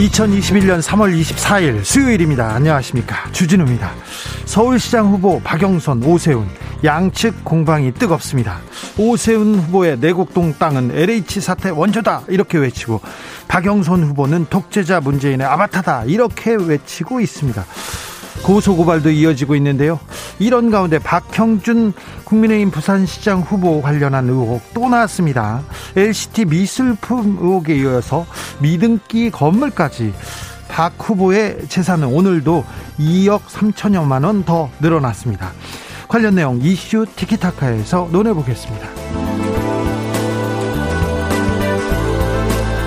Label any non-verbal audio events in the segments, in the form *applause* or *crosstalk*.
2021년 3월 24일 수요일입니다. 안녕하십니까. 주진우입니다. 서울시장 후보 박영선, 오세훈, 양측 공방이 뜨겁습니다. 오세훈 후보의 내곡동 땅은 LH 사태 원조다 이렇게 외치고 박영선 후보는 독재자 문재인의 아바타다 이렇게 외치고 있습니다. 고소고발도 이어지고 있는데요. 이런 가운데 박형준 국민의힘 부산시장 후보 관련한 의혹 또 나왔습니다. LCT 미술품 의혹에 이어서 미등기 건물까지 박 후보의 재산은 오늘도 2억 3천여만 원 더 늘어났습니다. 관련 내용 이슈 티키타카에서 논해보겠습니다.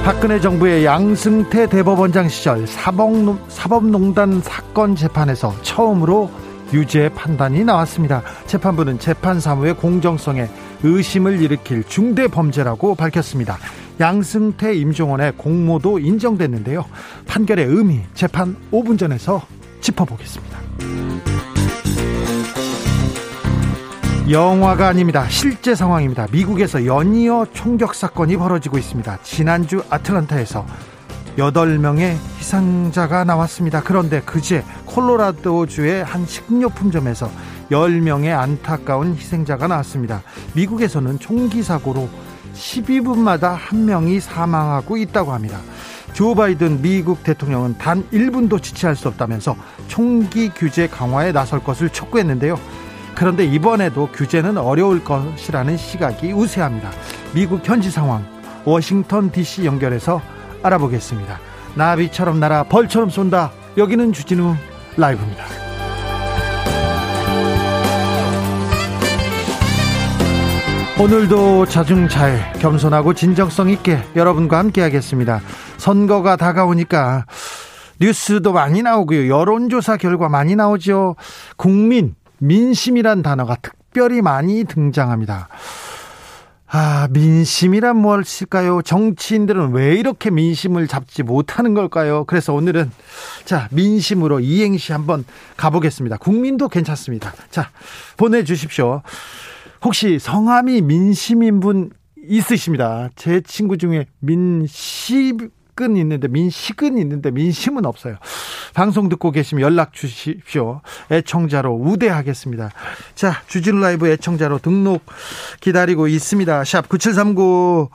박근혜 정부의 양승태 대법원장 시절 사법농단 사건 재판에서 처음으로 유죄 판단이 나왔습니다. 재판부는 재판 사무의 공정성에 의심을 일으킬 중대 범죄라고 밝혔습니다. 양승태 임종원의 공모도 인정됐는데요. 판결의 의미 재판 5분 전에서 짚어보겠습니다. 영화가 아닙니다. 실제 상황입니다. 미국에서 연이어 총격 사건이 벌어지고 있습니다. 지난주 아틀란타에서 8명의 희생자가 나왔습니다. 그런데 그제 콜로라도주의 한 식료품점에서 10명의 안타까운 희생자가 나왔습니다. 미국에서는 총기 사고로 12분마다 한 명이 사망하고 있다고 합니다. 조 바이든 미국 대통령은 단 1분도 지체할 수 없다면서 총기 규제 강화에 나설 것을 촉구했는데요. 그런데 이번에도 규제는 어려울 것이라는 시각이 우세합니다. 미국 현지 상황 워싱턴 DC 연결해서 알아보겠습니다. 나비처럼 날아 벌처럼 쏜다. 여기는 주진우 라이브입니다. 오늘도 자중잘 겸손하고 진정성 있게 여러분과 함께 하겠습니다. 선거가 다가오니까 뉴스도 많이 나오고요. 여론조사 결과 많이 나오죠. 국민 민심이란 단어가 특별히 많이 등장합니다. 아, 민심이란 무엇일까요? 정치인들은 왜 이렇게 민심을 잡지 못하는 걸까요? 그래서 오늘은 자, 민심으로 이행시 한번 가보겠습니다. 국민도 괜찮습니다. 자, 보내주십시오. 혹시 성함이 민심인 분 있으십니다. 제 친구 중에 민심 민식은 있는데 민식은 있는데 민심은 없어요. 방송 듣고 계시면 연락 주십시오. 애청자로 우대하겠습니다. 자, 주진 라이브 애청자로 등록 기다리고 있습니다. 샵 9739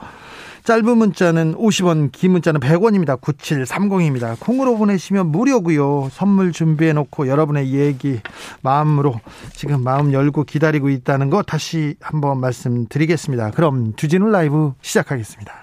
짧은 문자는 50원, 긴 문자는 100원입니다. 9730입니다. 콩으로 보내시면 무료고요. 선물 준비해 놓고 여러분의 얘기 마음으로 지금 마음 열고 기다리고 있다는 거 다시 한번 말씀드리겠습니다. 그럼 주진우 라이브 시작하겠습니다.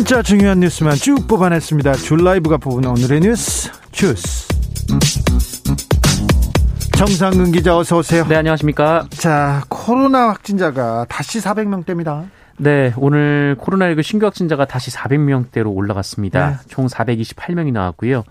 진짜 중요한 뉴스만 쭉 뽑아냈습니다. 줄 라이브가 뽑은 오늘의 뉴스 주스. 정상근 기자 어서 오세요. 네, 안녕하십니까. 자, 코로나 확진자가 다시 400명대입니다. 네, 오늘 코로나19 신규 확진자가 다시 400명대로 올라갔습니다. 네. 총 428명이 나왔고요.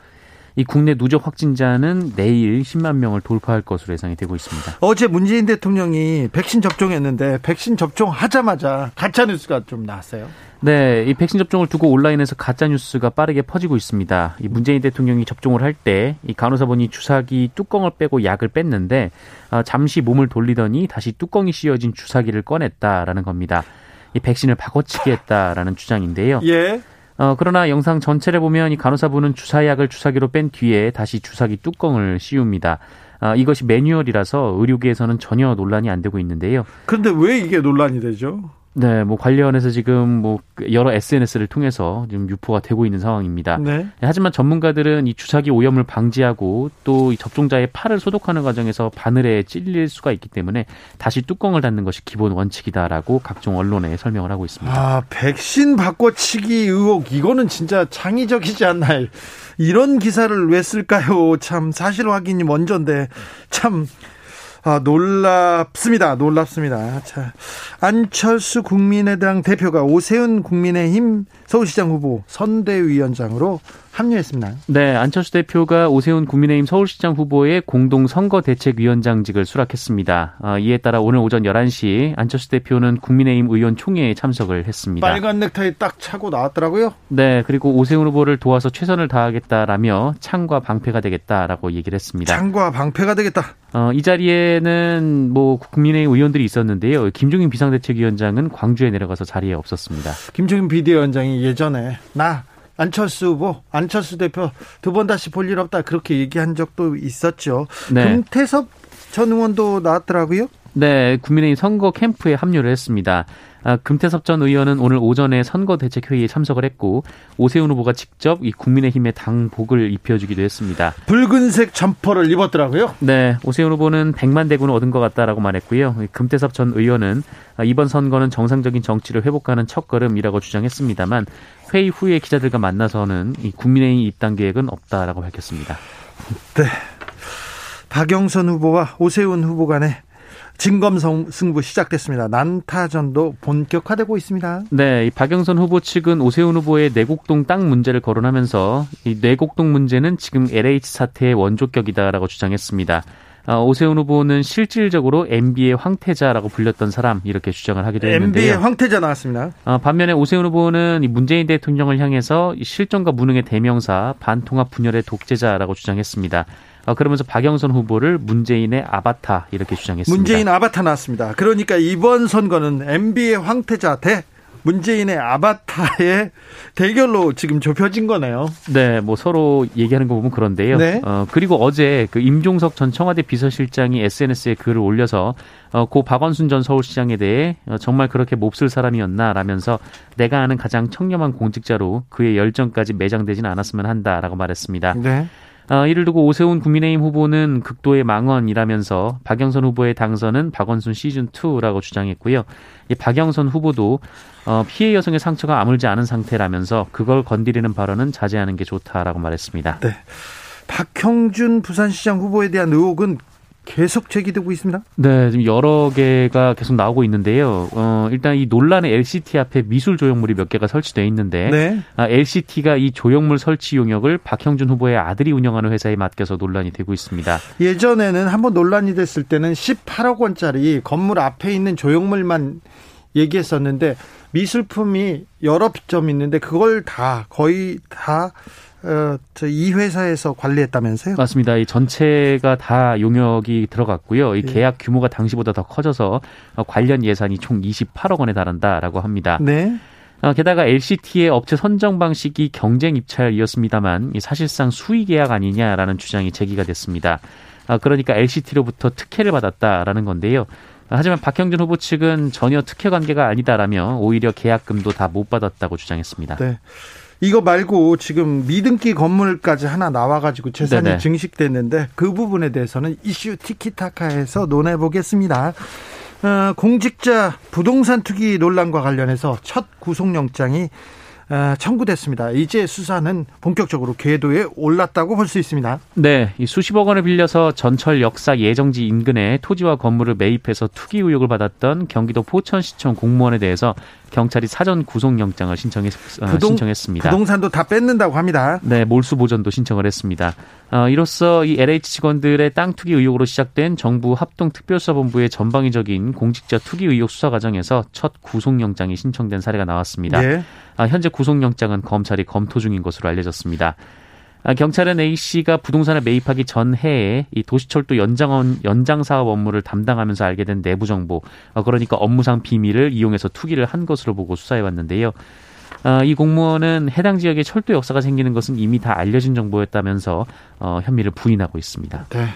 이 국내 누적 확진자는 내일 10만 명을 돌파할 것으로 예상이 되고 있습니다. 어제 문재인 대통령이 백신 접종했는데 백신 접종하자마자 가짜 뉴스가 좀 나왔어요. 네, 이 백신 접종을 두고 온라인에서 가짜 뉴스가 빠르게 퍼지고 있습니다. 이 문재인 대통령이 접종을 할 때 이 간호사분이 주사기 뚜껑을 빼고 약을 뺐는데 어, 잠시 몸을 돌리더니 다시 뚜껑이 씌어진 주사기를 꺼냈다라는 겁니다. 이 백신을 바꿔치기 했다라는 주장인데요. 예. 어, 그러나 영상 전체를 보면 이 간호사분은 주사약을 주사기로 뺀 뒤에 다시 주사기 뚜껑을 씌웁니다. 아, 이것이 매뉴얼이라서 의료계에서는 전혀 논란이 안 되고 있는데요. 그런데 왜 이게 논란이 되죠? 네, 뭐 관련해서 지금 뭐 여러 SNS를 통해서 지금 유포가 되고 있는 상황입니다. 네. 하지만 전문가들은 이 주사기 오염을 방지하고 또이 접종자의 팔을 소독하는 과정에서 바늘에 찔릴 수가 있기 때문에 다시 뚜껑을 닫는 것이 기본 원칙이다라고 각종 언론에 설명을 하고 있습니다. 아, 백신 바꿔치기 의혹 이거는 진짜 창의적이지 않나요? 이런 기사를 왜 쓸까요? 참 사실 확인이 먼저인데 참 아, 놀랍습니다. 놀랍습니다. 자, 안철수 국민의당 대표가 오세훈 국민의힘 서울시장 후보 선대위원장으로 합류했습니다. 네, 안철수 대표가 오세훈 국민의힘 서울시장 후보의 공동 선거대책위원장직을 수락했습니다. 어, 이에 따라 오늘 오전 11시 안철수 대표는 국민의힘 의원 총회에 참석을 했습니다. 빨간 넥타이 딱 차고 나왔더라고요. 네, 그리고 오세훈 후보를 도와서 최선을 다하겠다라며 창과 방패가 되겠다라고 얘기를 했습니다. 창과 방패가 되겠다. 어, 이 자리에는 뭐 국민의힘 의원들이 있었는데요. 김종인 비상대책위원장은 광주에 내려가서 자리에 없었습니다. 김종인 비대위원장이 예전에 나 안철수 후보, 안철수 대표 두 번 다시 볼 일 없다 그렇게 얘기한 적도 있었죠. 네. 금태섭 전 의원도 나왔더라고요. 네, 국민의힘 선거 캠프에 합류를 했습니다. 아, 금태섭 전 의원은 오늘 오전에 선거대책회의에 참석을 했고 오세훈 후보가 직접 이 국민의힘의 당복을 입혀주기도 했습니다. 붉은색 점퍼를 입었더라고요. 네, 오세훈 후보는 100만 대군을 얻은 것 같다라고 말했고요. 금태섭 전 의원은 아, 이번 선거는 정상적인 정치를 회복하는 첫걸음이라고 주장했습니다만 회의 후에 기자들과 만나서는 이 국민의힘 입당 계획은 없다라고 밝혔습니다. 네. 박영선 후보와 오세훈 후보 간의 진검 승부 시작됐습니다. 난타전도 본격화되고 있습니다. 네, 이 박영선 후보 측은 오세훈 후보의 내곡동 땅 문제를 거론하면서 이 내곡동 문제는 지금 LH 사태의 원조격이다라고 주장했습니다. 어, 오세훈 후보는 실질적으로 MB의 황태자라고 불렸던 사람 이렇게 주장을 하기도 했는데요. MB의 황태자 나왔습니다. 어, 반면에 오세훈 후보는 문재인 대통령을 향해서 실정과 무능의 대명사 반통합 분열의 독재자라고 주장했습니다. 어, 그러면서 박영선 후보를 문재인의 아바타 이렇게 주장했습니다. 문재인 아바타 나왔습니다. 그러니까 이번 선거는 MB의 황태자 대 문재인의 아바타의 대결로 지금 좁혀진 거네요. 네, 뭐 서로 얘기하는 거 보면 그런데요. 네. 어, 그리고 어제 그 임종석 전 청와대 비서실장이 SNS에 글을 올려서 어, 고 박원순 전 서울시장에 대해 어, 정말 그렇게 몹쓸 사람이었나라면서 내가 아는 가장 청렴한 공직자로 그의 열정까지 매장되진 않았으면 한다라고 말했습니다. 네. 어, 이를 두고 오세훈 국민의힘 후보는 극도의 망언이라면서 박영선 후보의 당선은 박원순 시즌 2라고 주장했고요. 이 박영선 후보도 어, 피해 여성의 상처가 아물지 않은 상태라면서 그걸 건드리는 발언은 자제하는 게 좋다라고 말했습니다. 네. 박형준 부산시장 후보에 대한 의혹은 계속 제기되고 있습니다. 네, 지금 여러 개가 계속 나오고 있는데요. 어, 일단 이 논란의 LCT 앞에 미술 조형물이 몇 개가 설치돼 있는데 네. 아, LCT가 이 조형물 설치 용역을 박형준 후보의 아들이 운영하는 회사에 맡겨서 논란이 되고 있습니다. 예전에는 한번 논란이 됐을 때는 18억 원짜리 건물 앞에 있는 조형물만 얘기했었는데 미술품이 여러 점 있는데 그걸 다 거의 다 어, 이 회사에서 관리했다면서요? 맞습니다. 이 전체가 다 용역이 들어갔고요. 이 예. 계약 규모가 당시보다 더 커져서 관련 예산이 총 28억 원에 달한다라고 합니다. 네. 어, 게다가 LCT의 업체 선정 방식이 경쟁 입찰이었습니다만 사실상 수의 계약 아니냐라는 주장이 제기가 됐습니다. 아, 그러니까 LCT로부터 특혜를 받았다라는 건데요. 하지만 박형준 후보 측은 전혀 특혜 관계가 아니다라며 오히려 계약금도 다 못 받았다고 주장했습니다. 네. 이거 말고 지금 미등기 건물까지 하나 나와가지고 재산이 네네. 증식됐는데 그 부분에 대해서는 이슈 티키타카에서 논해 보겠습니다. 어, 공직자 부동산 투기 논란과 관련해서 첫 구속영장이 어, 청구됐습니다. 이제 수사는 본격적으로 궤도에 올랐다고 볼 수 있습니다. 네, 이 수십억 원을 빌려서 전철 역사 예정지 인근에 토지와 건물을 매입해서 투기 의혹을 받았던 경기도 포천시청 공무원에 대해서 경찰이 사전 구속영장을 신청했, 어, 부동, 신청했습니다. 부동산도 다 뺏는다고 합니다. 네, 몰수 보전도 신청을 했습니다. 어, 이로써 이 LH 직원들의 땅 투기 의혹으로 시작된 정부 합동 특별수사본부의 전방위적인 공직자 투기 의혹 수사 과정에서 첫 구속영장이 신청된 사례가 나왔습니다. 네. 아, 현재 구속영장은 검찰이 검토 중인 것으로 알려졌습니다. 아, 경찰은 A 씨가 부동산을 매입하기 전 해에 이 도시철도 연장원 연장 사업 업무를 담당하면서 알게 된 내부 정보, 아, 그러니까 업무상 비밀을 이용해서 투기를 한 것으로 보고 수사해 왔는데요. 어, 이 공무원은 해당 지역에 철도 역사가 생기는 것은 이미 다 알려진 정보였다면서 어, 혐의를 부인하고 있습니다. 네.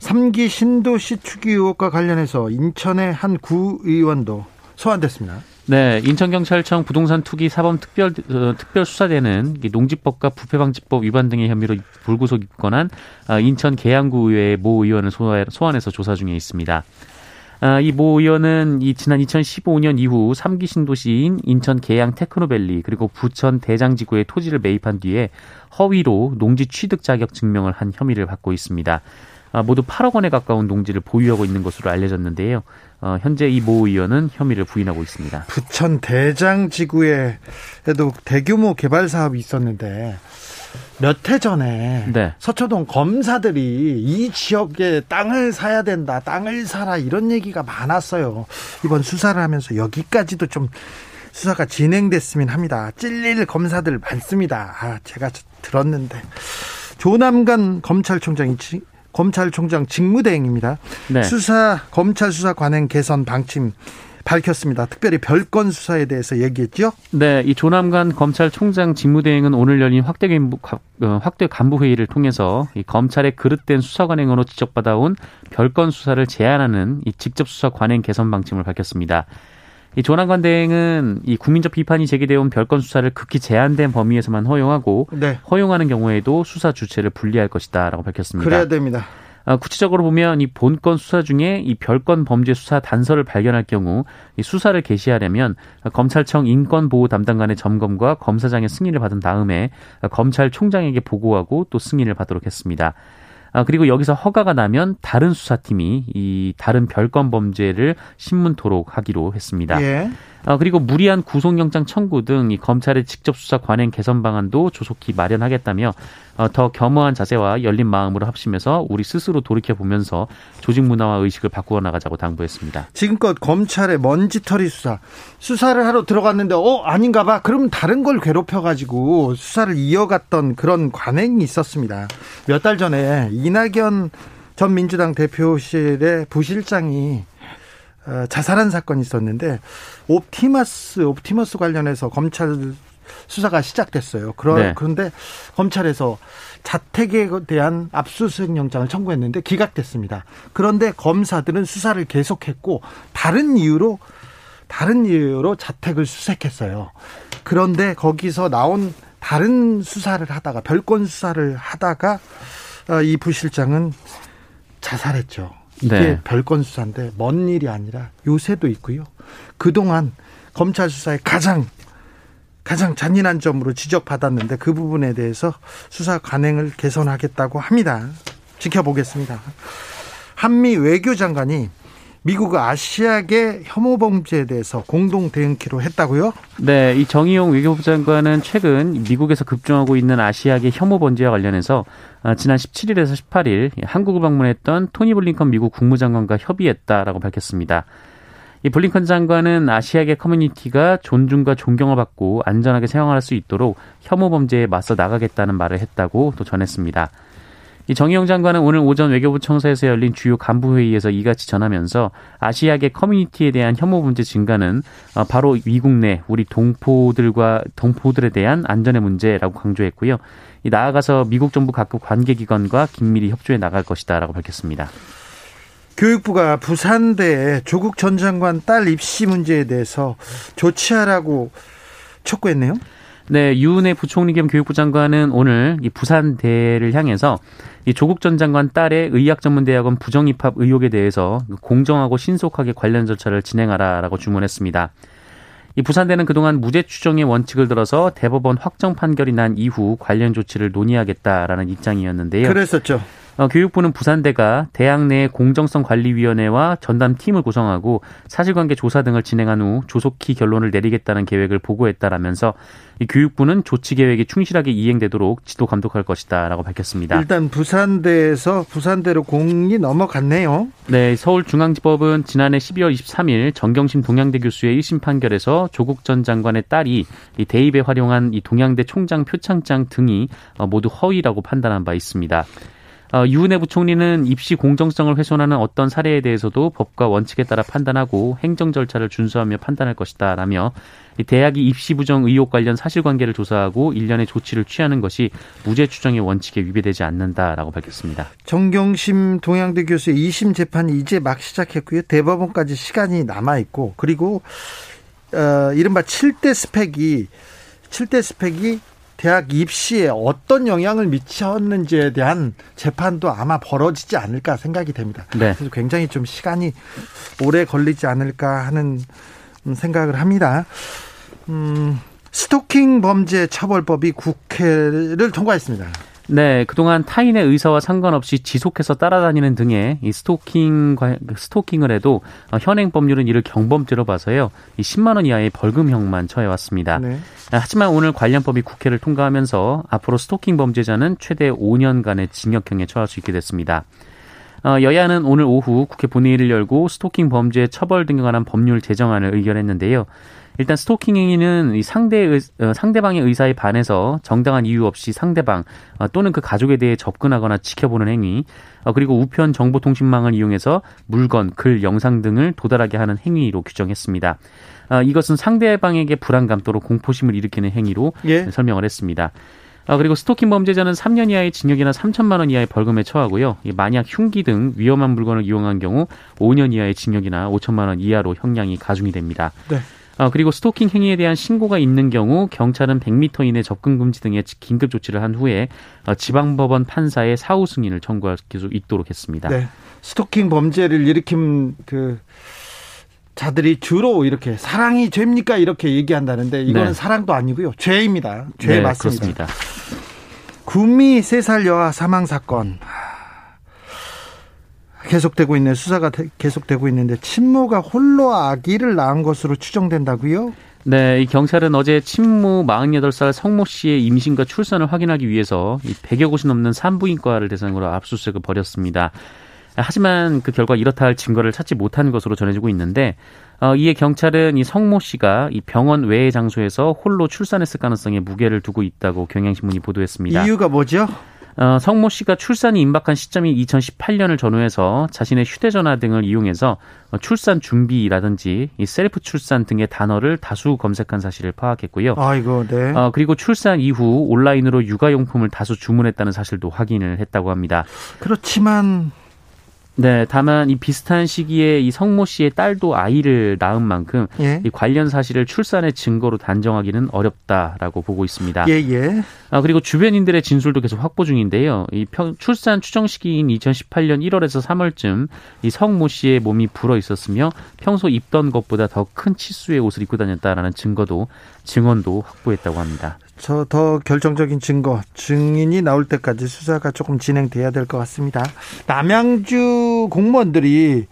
3기 신도시 투기 의혹과 관련해서 인천의 한 구의원도 소환됐습니다. 네, 인천경찰청 부동산 투기 사범 특별 어, 특별 수사대는 농지법과 부패방지법 위반 등의 혐의로 불구속 입건한 어, 인천 계양구 의회의 모 의원을 소환해서 조사 중에 있습니다. 아, 이모 의원은 이 지난 2015년 이후 3기 신도시인 인천 계양 테크노밸리 그리고 부천 대장지구에 토지를 매입한 뒤에 허위로 농지 취득 자격 증명을 한 혐의를 받고 있습니다. 아, 모두 8억 원에 가까운 농지를 보유하고 있는 것으로 알려졌는데요. 어, 현재 이 모 의원은 혐의를 부인하고 있습니다. 부천 대장 지구에도 대규모 개발 사업이 있었는데 몇해 전에 네. 서초동 검사들이 이 지역에 땅을 사야 된다, 땅을 사라 이런 얘기가 많았어요. 이번 수사를 하면서 여기까지도 좀 수사가 진행됐으면 합니다. 찔릴 검사들 많습니다. 아, 제가 들었는데 조남관 검찰총장이 검찰총장 직무대행입니다. 네. 수사 검찰 수사 관행 개선 방침 밝혔습니다. 특별히 별건 수사에 대해서 얘기했죠. 네, 이 조남관 검찰총장 직무대행은 오늘 열린 확대 간부, 어, 확대 간부 회의를 통해서 이 검찰의 그릇된 수사 관행으로 지적받아온 별건 수사를 제한하는 이 직접 수사 관행 개선 방침을 밝혔습니다. 이 조남관 대행은 이 국민적 비판이 제기되어 온 별건 수사를 극히 제한된 범위에서만 허용하고 네. 허용하는 경우에도 수사 주체를 분리할 것이다라고 밝혔습니다. 그래야 됩니다. 어, 구체적으로 보면 이 본건 수사 중에 이 별건 범죄 수사 단서를 발견할 경우 이 수사를 개시하려면 검찰청 인권보호 담당관의 점검과 검사장의 승인을 받은 다음에 검찰총장에게 보고하고 또 승인을 받도록 했습니다. 아, 그리고 여기서 허가가 나면 다른 수사팀이 이 다른 별건 범죄를 신문토록 하기로 했습니다. 예. 아, 그리고 무리한 구속영장 청구 등 이 검찰의 직접 수사 관행 개선 방안도 조속히 마련하겠다며 어, 더 겸허한 자세와 열린 마음으로 합심해서 우리 스스로 돌이켜 보면서 조직 문화와 의식을 바꾸어 나가자고 당부했습니다. 지금껏 검찰의 먼지털이 수사 수사를 하러 들어갔는데 어 아닌가 봐. 그럼 다른 걸 괴롭혀 가지고 수사를 이어갔던 그런 관행이 있었습니다. 몇 달 전에 이낙연 전 민주당 대표실의 부실장이 어, 자살한 사건이 있었는데 옵티머스 옵티머스 관련해서 검찰 수사가 시작됐어요. 그러, 네. 그런데 검찰에서 자택에 대한 압수수색 영장을 청구했는데 기각됐습니다. 그런데 검사들은 수사를 계속했고 다른 이유로 다른 이유로 자택을 수색했어요. 그런데 거기서 나온 다른 수사를 하다가 별건 수사를 하다가 어, 이 부실장은 자살했죠. 이게 네. 별건 수사인데 먼 일이 아니라 요새도 있고요. 그동안 검찰 수사에 가장 가장 잔인한 점으로 지적받았는데 그 부분에 대해서 수사 관행을 개선하겠다고 합니다. 지켜보겠습니다. 한미 외교장관이 미국 아시아계 혐오 범죄에 대해서 공동 대응키로 했다고요? 네, 이 정의용 외교부 장관은 최근 미국에서 급증하고 있는 아시아계 혐오 범죄와 관련해서 아, 지난 17일에서 18일 한국을 방문했던 토니 블링컨 미국 국무장관과 협의했다라고 밝혔습니다. 이 블링컨 장관은 아시아계 커뮤니티가 존중과 존경을 받고 안전하게 생활할 수 있도록 혐오 범죄에 맞서 나가겠다는 말을 했다고 또 전했습니다. 이 정의용 장관은 오늘 오전 외교부 청사에서 열린 주요 간부 회의에서 이같이 전하면서 아시아계 커뮤니티에 대한 혐오 문제 증가는 어, 바로 미국 내 우리 동포들과 동포들에 대한 안전의 문제라고 강조했고요. 이 나아가서 미국 정부 각급 관계 기관과 긴밀히 협조해 나갈 것이다라고 밝혔습니다. 교육부가 부산대 조국 전 장관 딸 입시 문제에 대해서 조치하라고 촉구했네요. 네, 유은혜 부총리 겸 교육부 장관은 오늘 이 부산대를 향해서 이 조국 전 장관 딸의 의학전문대학원 부정입학 의혹에 대해서 공정하고 신속하게 관련 절차를 진행하라라고 주문했습니다. 이 부산대는 그동안 무죄 추정의 원칙을 들어서 대법원 확정 판결이 난 이후 관련 조치를 논의하겠다라는 입장이었는데요. 그랬었죠. 어, 교육부는 부산대가 대학 내 공정성 관리위원회와 전담 팀을 구성하고 사실관계 조사 등을 진행한 후 조속히 결론을 내리겠다는 계획을 보고했다라면서 이 교육부는 조치 계획이 충실하게 이행되도록 지도 감독할 것이다라고 밝혔습니다. 일단 부산대에서 부산대로 공이 넘어갔네요. 네, 서울중앙지법은 지난해 12월 23일 정경심 동양대 교수의 1심 판결에서 조국 전 장관의 딸이 이 대입에 활용한 이 동양대 총장 표창장 등이 어, 모두 허위라고 판단한 바 있습니다. 어, 유은혜 부총리는 입시 공정성을 훼손하는 어떤 사례에 대해서도 법과 원칙에 따라 판단하고 행정 절차를 준수하며 판단할 것이다 라며 대학이 입시 부정 의혹 관련 사실관계를 조사하고 일련의 조치를 취하는 것이 무죄 추정의 원칙에 위배되지 않는다라고 밝혔습니다. 정경심 동양대 교수의 2심 재판이 이제 막 시작했고요. 대법원까지 시간이 남아 있고 그리고 어, 이른바 7대 스펙이 7대 스펙이 대학 입시에 어떤 영향을 미쳤는지에 대한 재판도 아마 벌어지지 않을까 생각이 됩니다. 네. 그래서 굉장히 좀 시간이 오래 걸리지 않을까 하는 생각을 합니다. 음, 스토킹 범죄 처벌법이 국회를 통과했습니다. 네, 그동안 타인의 의사와 상관없이 지속해서 따라다니는 등의 이 스토킹 스토킹을 해도 어, 현행 법률은 이를 경범죄로 봐서요. 이 10만 원 이하의 벌금형만 처해 왔습니다. 네. 하지만 오늘 관련 법이 국회를 통과하면서 앞으로 스토킹 범죄자는 최대 5년간의 징역형에 처할 수 있게 됐습니다. 어, 여야는 오늘 오후 국회 본회의를 열고 스토킹 범죄 처벌 등에 관한 법률 제정안을 의결했는데요. 일단 스토킹 행위는 상대 어, 상대방의 의사에 반해서 정당한 이유 없이 상대방 어, 또는 그 가족에 대해 접근하거나 지켜보는 행위, 어, 그리고 우편 정보통신망을 이용해서 물건, 글, 영상 등을 도달하게 하는 행위로 규정했습니다. 이것은 상대방에게 불안감 또는 공포심을 일으키는 행위로 예. 설명을 했습니다. 아, 그리고 스토킹 범죄자는 3년 이하의 징역이나 3천만 원 이하의 벌금에 처하고요. 만약 흉기 등 위험한 물건을 이용한 경우 5년 이하의 징역이나 5천만 원 이하로 형량이 가중이 됩니다. 네. 어, 그리고 스토킹 행위에 대한 신고가 있는 경우 경찰은 100m 이내 접근 금지 등의 긴급 조치를 한 후에 어, 지방법원 판사의 사후 승인을 청구할 수 있도록 했습니다. 네. 스토킹 범죄를 일으킨 그 자들이 주로 이렇게 사랑이 죄입니까 이렇게 얘기한다는데 이거는 네. 사랑도 아니고요 죄입니다. 죄 네, 맞습니다. 그렇습니다. 구미 3살 여아 사망 사건 계속되고 있는 수사가 계속되고 있는데 친모가 홀로 아기를 낳은 것으로 추정된다고요? 네, 이 경찰은 어제 친모 48살 성모 씨의 임신과 출산을 확인하기 위해서 이 100여 곳이 넘는 산부인과를 대상으로 압수수색을 벌였습니다. 하지만 그 결과 이렇다 할 증거를 찾지 못한 것으로 전해지고 있는데 어, 이에 경찰은 이 성모 씨가 이 병원 외의 장소에서 홀로 출산했을 가능성에 무게를 두고 있다고 경향신문이 보도했습니다. 이유가 뭐죠? 어, 성모 씨가 출산이 임박한 시점이 2018년을 전후해서 자신의 휴대전화 등을 이용해서 어, 출산 준비라든지 이 셀프 출산 등의 단어를 다수 검색한 사실을 파악했고요. 아이고, 네. 어, 그리고 출산 이후 온라인으로 육아용품을 다수 주문했다는 사실도 확인을 했다고 합니다. 그렇지만 네, 다만 이 비슷한 시기에 이 성모 씨의 딸도 아이를 낳은 만큼 예. 이 관련 사실을 출산의 증거로 단정하기는 어렵다라고 보고 있습니다. 예, 예. 아, 그리고 주변인들의 진술도 계속 확보 중인데요. 이 평, 출산 추정 시기인 2018년 1월에서 3월쯤 이 성모 씨의 몸이 불어 있었으며 평소 입던 것보다 더 큰 치수의 옷을 입고 다녔다라는 증거도 증언도 확보했다고 합니다. 저 더 결정적인 증거, 증인이 나올 때까지 수사가 조금 진행돼야 될 것 같습니다. 남양주 공무원들이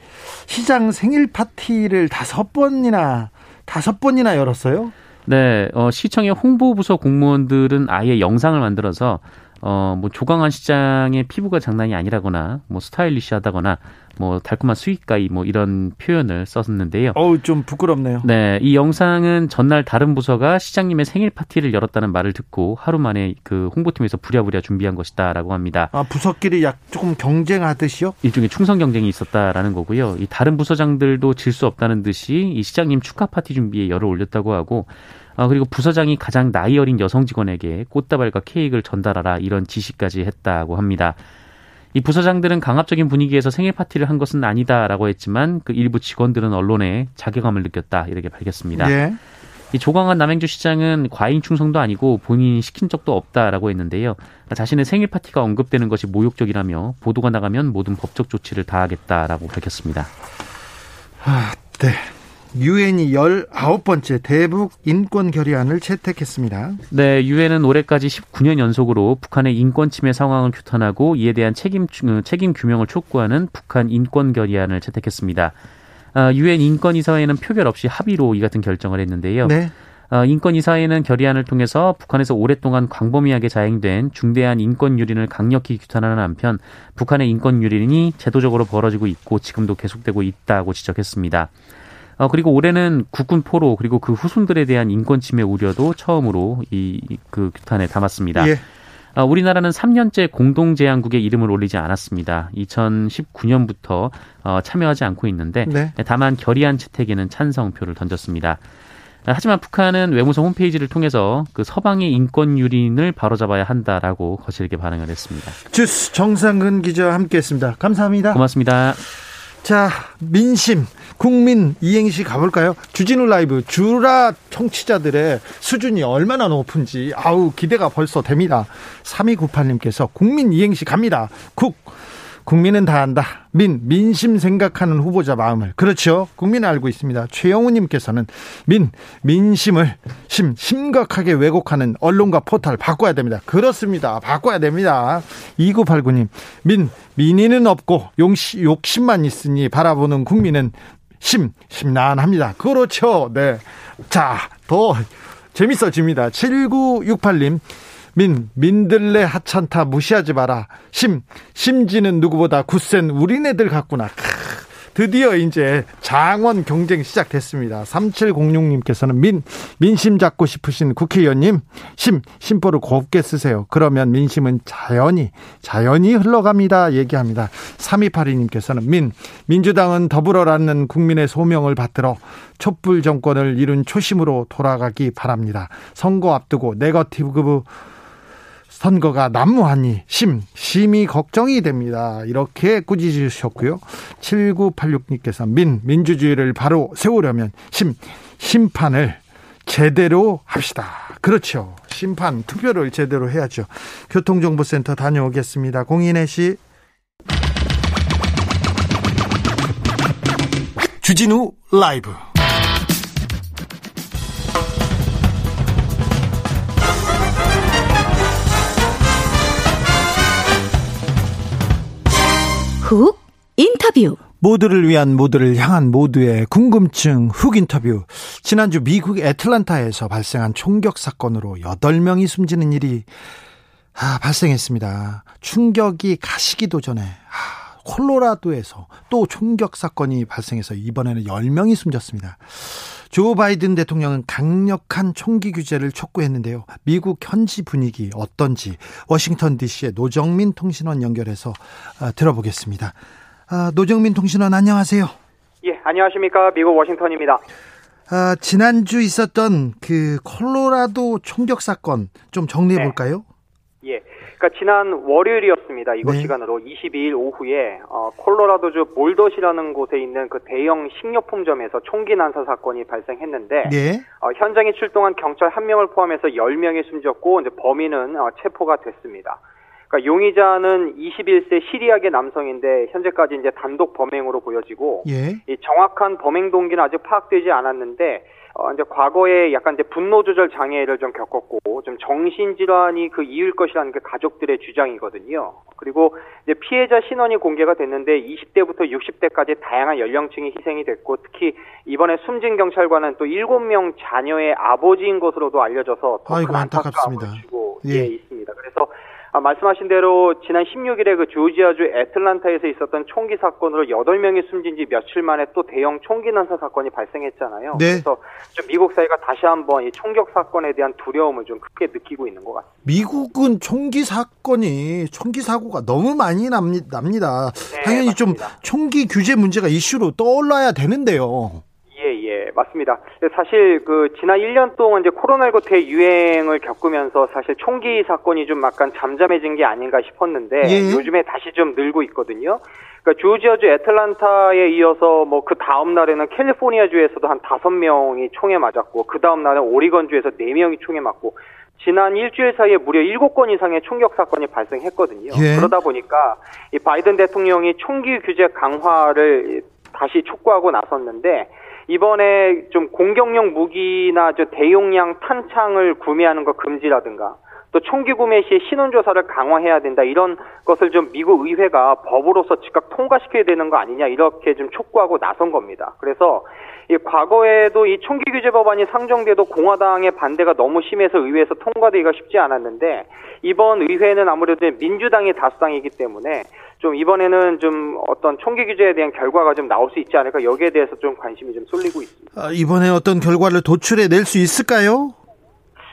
시장 생일 파티를 다섯 번이나 다섯 번이나 열었어요. 네, 어, 시청의 홍보부서 공무원들은 아예 영상을 만들어서 어, 뭐 조광한 시장의 피부가 장난이 아니라거나 뭐 스타일리시하다거나 뭐 달콤한 수익가이 뭐 이런 표현을 썼는데요. 어우 좀 부끄럽네요. 네, 이 영상은 전날 다른 부서가 시장님의 생일 파티를 열었다는 말을 듣고 하루 만에 그 홍보팀에서 부랴부랴 준비한 것이다라고 합니다. 아 부서끼리 약 조금 경쟁하듯이요? 일종의 충성 경쟁이 있었다라는 거고요. 이 다른 부서장들도 질 수 없다는 듯이 이 시장님 축하 파티 준비에 열을 올렸다고 하고 아, 그리고 부서장이 가장 나이 어린 여성 직원에게 꽃다발과 케이크를 전달하라 이런 지시까지 했다고 합니다. 이 부서장들은 강압적인 분위기에서 생일 파티를 한 것은 아니다라고 했지만 그 일부 직원들은 언론에 자괴감을 느꼈다 이렇게 밝혔습니다. 네. 이 조광한 남양주 시장은 과잉 충성도 아니고 본인이 시킨 적도 없다라고 했는데요. 자신의 생일 파티가 언급되는 것이 모욕적이라며 보도가 나가면 모든 법적 조치를 다하겠다라고 밝혔습니다. 아, 네. 유엔이 19번째 대북 인권 결의안을 채택했습니다. 네, 유엔은 올해까지 19년 연속으로 북한의 인권 침해 상황을 규탄하고 이에 대한 책임 어, 책임 규명을 촉구하는 북한 인권 결의안을 채택했습니다. 아, 유엔 인권 이사회는 표결 없이 합의로 이 같은 결정을 했는데요. 네. 어, 인권 이사회는 결의안을 통해서 북한에서 오랫동안 광범위하게 자행된 중대한 인권 유린을 강력히 규탄하는 한편 북한의 인권 유린이 제도적으로 벌어지고 있고 지금도 계속되고 있다고 지적했습니다. 어, 그리고 올해는 국군 포로 그리고 그 후손들에 대한 인권 침해 우려도 처음으로 이 그 규탄에 담았습니다. 예. 아, 우리나라는 3년째 공동제안국의 이름을 올리지 않았습니다. 2019년부터 어, 참여하지 않고 있는데 네. 다만 결의안 채택에는 찬성표를 던졌습니다. 하지만 북한은 외무성 홈페이지를 통해서 그 서방의 인권 유린을 바로잡아야 한다라고 거칠게 반응을 했습니다. 주스 정상근 기자와 함께했습니다. 감사합니다. 고맙습니다. 자 민심 국민 이행시 가볼까요? 주진우 라이브 주라 청취자들의 수준이 얼마나 높은지 아우 기대가 벌써 됩니다. 3298님께서 국민 이행시 갑니다. 국 국민은 다 안다. 민, 민심 생각하는 후보자 마음을. 그렇죠. 국민은 알고 있습니다. 최영우님께서는 민, 민심을 심, 심각하게 왜곡하는 언론과 포탈 바꿔야 됩니다. 그렇습니다. 바꿔야 됩니다. 2989님, 민, 민의는 없고 용시, 욕심만 있으니 바라보는 국민은 심, 심란합니다. 그렇죠. 네. 자, 더 재밌어집니다. 7968님, 민, 민들레 하찮다 무시하지 마라. 심, 심지는 누구보다 굳센 우리네들 같구나. 드디어 이제 장원 경쟁 시작됐습니다. 3706님께서는 민, 민심 잡고 싶으신 국회의원님, 심, 심보를 곱게 쓰세요. 그러면 민심은 자연히, 자연히 흘러갑니다. 얘기합니다. 3282님께서는 민, 민주당은 더불어라는 국민의 소명을 받들어 촛불 정권을 이룬 초심으로 돌아가기 바랍니다. 선거 앞두고 네거티브 선거가 난무하니 심, 심이 걱정이 됩니다. 이렇게 꾸짖으셨고요. 7986님께서 민, 민주주의를 바로 세우려면 심, 심판을 제대로 합시다. 그렇죠. 심판, 투표를 제대로 해야죠. 교통정보센터 다녀오겠습니다. 공인혜 씨. 주진우 라이브. 훅 인터뷰 모두를 위한 모두를 향한 모두의 궁금증 훅 인터뷰. 지난주 미국 애틀란타에서 발생한 총격 사건으로 8명이 숨지는 일이 아, 발생했습니다. 충격이 가시기도 전에 아, 콜로라도에서 또 총격 사건이 발생해서 이번에는 10명이 숨졌습니다. 조 바이든 대통령은 강력한 총기 규제를 촉구했는데요. 미국 현지 분위기 어떤지 워싱턴 DC의 노정민 통신원 연결해서 아, 들어보겠습니다. 아, 노정민 통신원 안녕하세요. 예, 안녕하십니까. 미국 워싱턴입니다. 아, 지난주 있었던 그 콜로라도 총격 사건 좀 정리해 볼까요? 네. 예. 그러니까 지난 월요일이었습니다. 이곳 네. 시간으로 22일 오후에 어, 콜로라도주 몰더시라는 곳에 있는 그 대형 식료품점에서 총기 난사 사건이 발생했는데 네. 어, 현장에 출동한 경찰 한 명을 포함해서 10명이 숨졌고 이제 범인은 어, 체포가 됐습니다. 그러니까 용의자는 21세 시리아계 남성인데 현재까지 이제 단독 범행으로 보여지고 예. 이 정확한 범행 동기는 아직 파악되지 않았는데 어, 이제 과거에 약간 이제 분노 조절 장애를 좀 겪었고 좀 정신 질환이 그 이유일 것이라는 게 가족들의 주장이거든요. 그리고 이제 피해자 신원이 공개가 됐는데 20대부터 60대까지 다양한 연령층이 희생이 됐고 특히 이번에 숨진 경찰관은 또 7명 자녀의 아버지인 것으로도 알려져서 더 아이고 안타깝습니다. 예. 예 있습니다. 그래서 아, 말씀하신 대로 지난 16일에 그 조지아주 애틀란타에서 있었던 총기 사건으로 8명이 숨진 지 며칠 만에 또 대형 총기 난사 사건이 발생했잖아요. 네. 그래서 좀 미국 사회가 다시 한번 이 총격 사건에 대한 두려움을 좀 크게 느끼고 있는 것 같습니다. 미국은 총기 사건이 총기 사고가 너무 많이 납니다. 네, 당연히 맞습니다. 좀 총기 규제 문제가 이슈로 떠올라야 되는데요. 예, 맞습니다. 사실 그 지난 1년 동안 이제 코로나19 대유행을 겪으면서 사실 총기 사건이 좀 약간 잠잠해진 게 아닌가 싶었는데 예. 요즘에 다시 좀 늘고 있거든요. 그러니까 조지아주 애틀란타에 이어서 뭐 그 다음 날에는 캘리포니아주에서도 한 다섯 명이 총에 맞았고 그 다음 날은 오리건주에서 네 명이 총에 맞고 지난 일주일 사이에 무려 7건 이상의 총격 사건이 발생했거든요. 예. 그러다 보니까 이 바이든 대통령이 총기 규제 강화를 다시 촉구하고 나섰는데 이번에 좀 공격용 무기나 저 대용량 탄창을 구매하는 거 금지라든가 또 총기 구매 시에 신원 조사를 강화해야 된다 이런 것을 좀 미국 의회가 법으로서 즉각 통과시켜야 되는 거 아니냐 이렇게 좀 촉구하고 나선 겁니다. 그래서 이 과거에도 이 총기 규제 법안이 상정돼도 공화당의 반대가 너무 심해서 의회에서 통과되기가 쉽지 않았는데 이번 의회는 아무래도 민주당이 다수당이기 때문에 좀 이번에는 좀 어떤 총기 규제에 대한 결과가 좀 나올 수 있지 않을까 여기에 대해서 좀 관심이 좀 쏠리고 있습니다. 아, 이번에 어떤 결과를 도출해 낼 수 있을까요?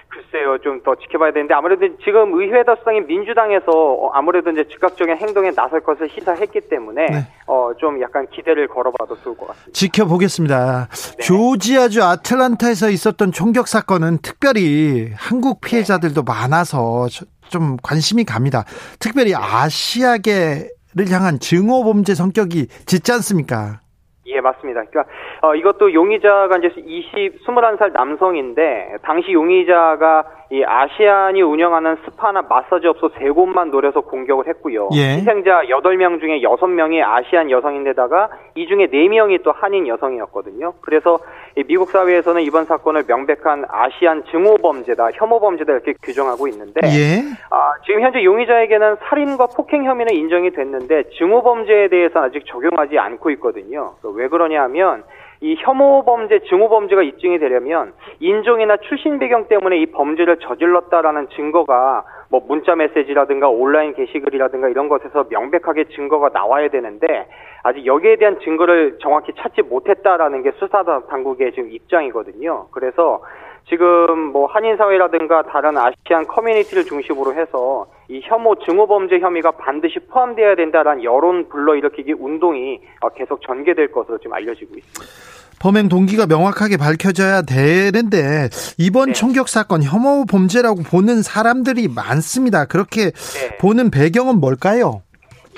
글쎄요, 좀 더 지켜봐야 되는데 아무래도 지금 의회 다수당인 민주당에서 아무래도 이제 즉각적인 행동에 나설 것을 시사했기 때문에 네. 어, 좀 약간 기대를 걸어봐도 좋을 것 같습니다. 지켜보겠습니다. 네. 조지아주 아틀란타에서 있었던 총격 사건은 특별히 한국 피해자들도 네. 많아서 좀 관심이 갑니다. 특별히 아시아계를 향한 증오 범죄 성격이 짙지 않습니까? 예, 맞습니다. 그러니까 어, 이것도 용의자가 이제 20, 21살 남성인데 당시 용의자가 이 아시안이 운영하는 스파나 마사지 업소 세 곳만 노려서 공격을 했고요. 예. 희생자 8명 중에 6명이 아시안 여성인데다가 이 중에 4명이 또 한인 여성이었거든요. 그래서 미국 사회에서는 이번 사건을 명백한 아시안 증오 범죄다, 혐오 범죄다 이렇게 규정하고 있는데 예. 아, 지금 현재 용의자에게는 살인과 폭행 혐의는 인정이 됐는데 증오 범죄에 대해서는 아직 적용하지 않고 있거든요. 왜 그러냐면 이 혐오 범죄, 증오 범죄가 입증이 되려면 인종이나 출신 배경 때문에 이 범죄를 저질렀다라는 증거가 뭐 문자 메시지라든가 온라인 게시글이라든가 이런 것에서 명백하게 증거가 나와야 되는데 아직 여기에 대한 증거를 정확히 찾지 못했다라는 게 수사 당국의 지금 입장이거든요. 그래서 지금 뭐 한인 사회라든가 다른 아시안 커뮤니티를 중심으로 해서 이 혐오 증오 범죄 혐의가 반드시 포함되어야 된다라는 여론 불러일으키기 운동이 어, 계속 전개될 것으로 지금 알려지고 있습니다. 범행 동기가 명확하게 밝혀져야 되는데 이번 네. 총격 사건 혐오 범죄라고 보는 사람들이 많습니다. 그렇게 네. 보는 배경은 뭘까요?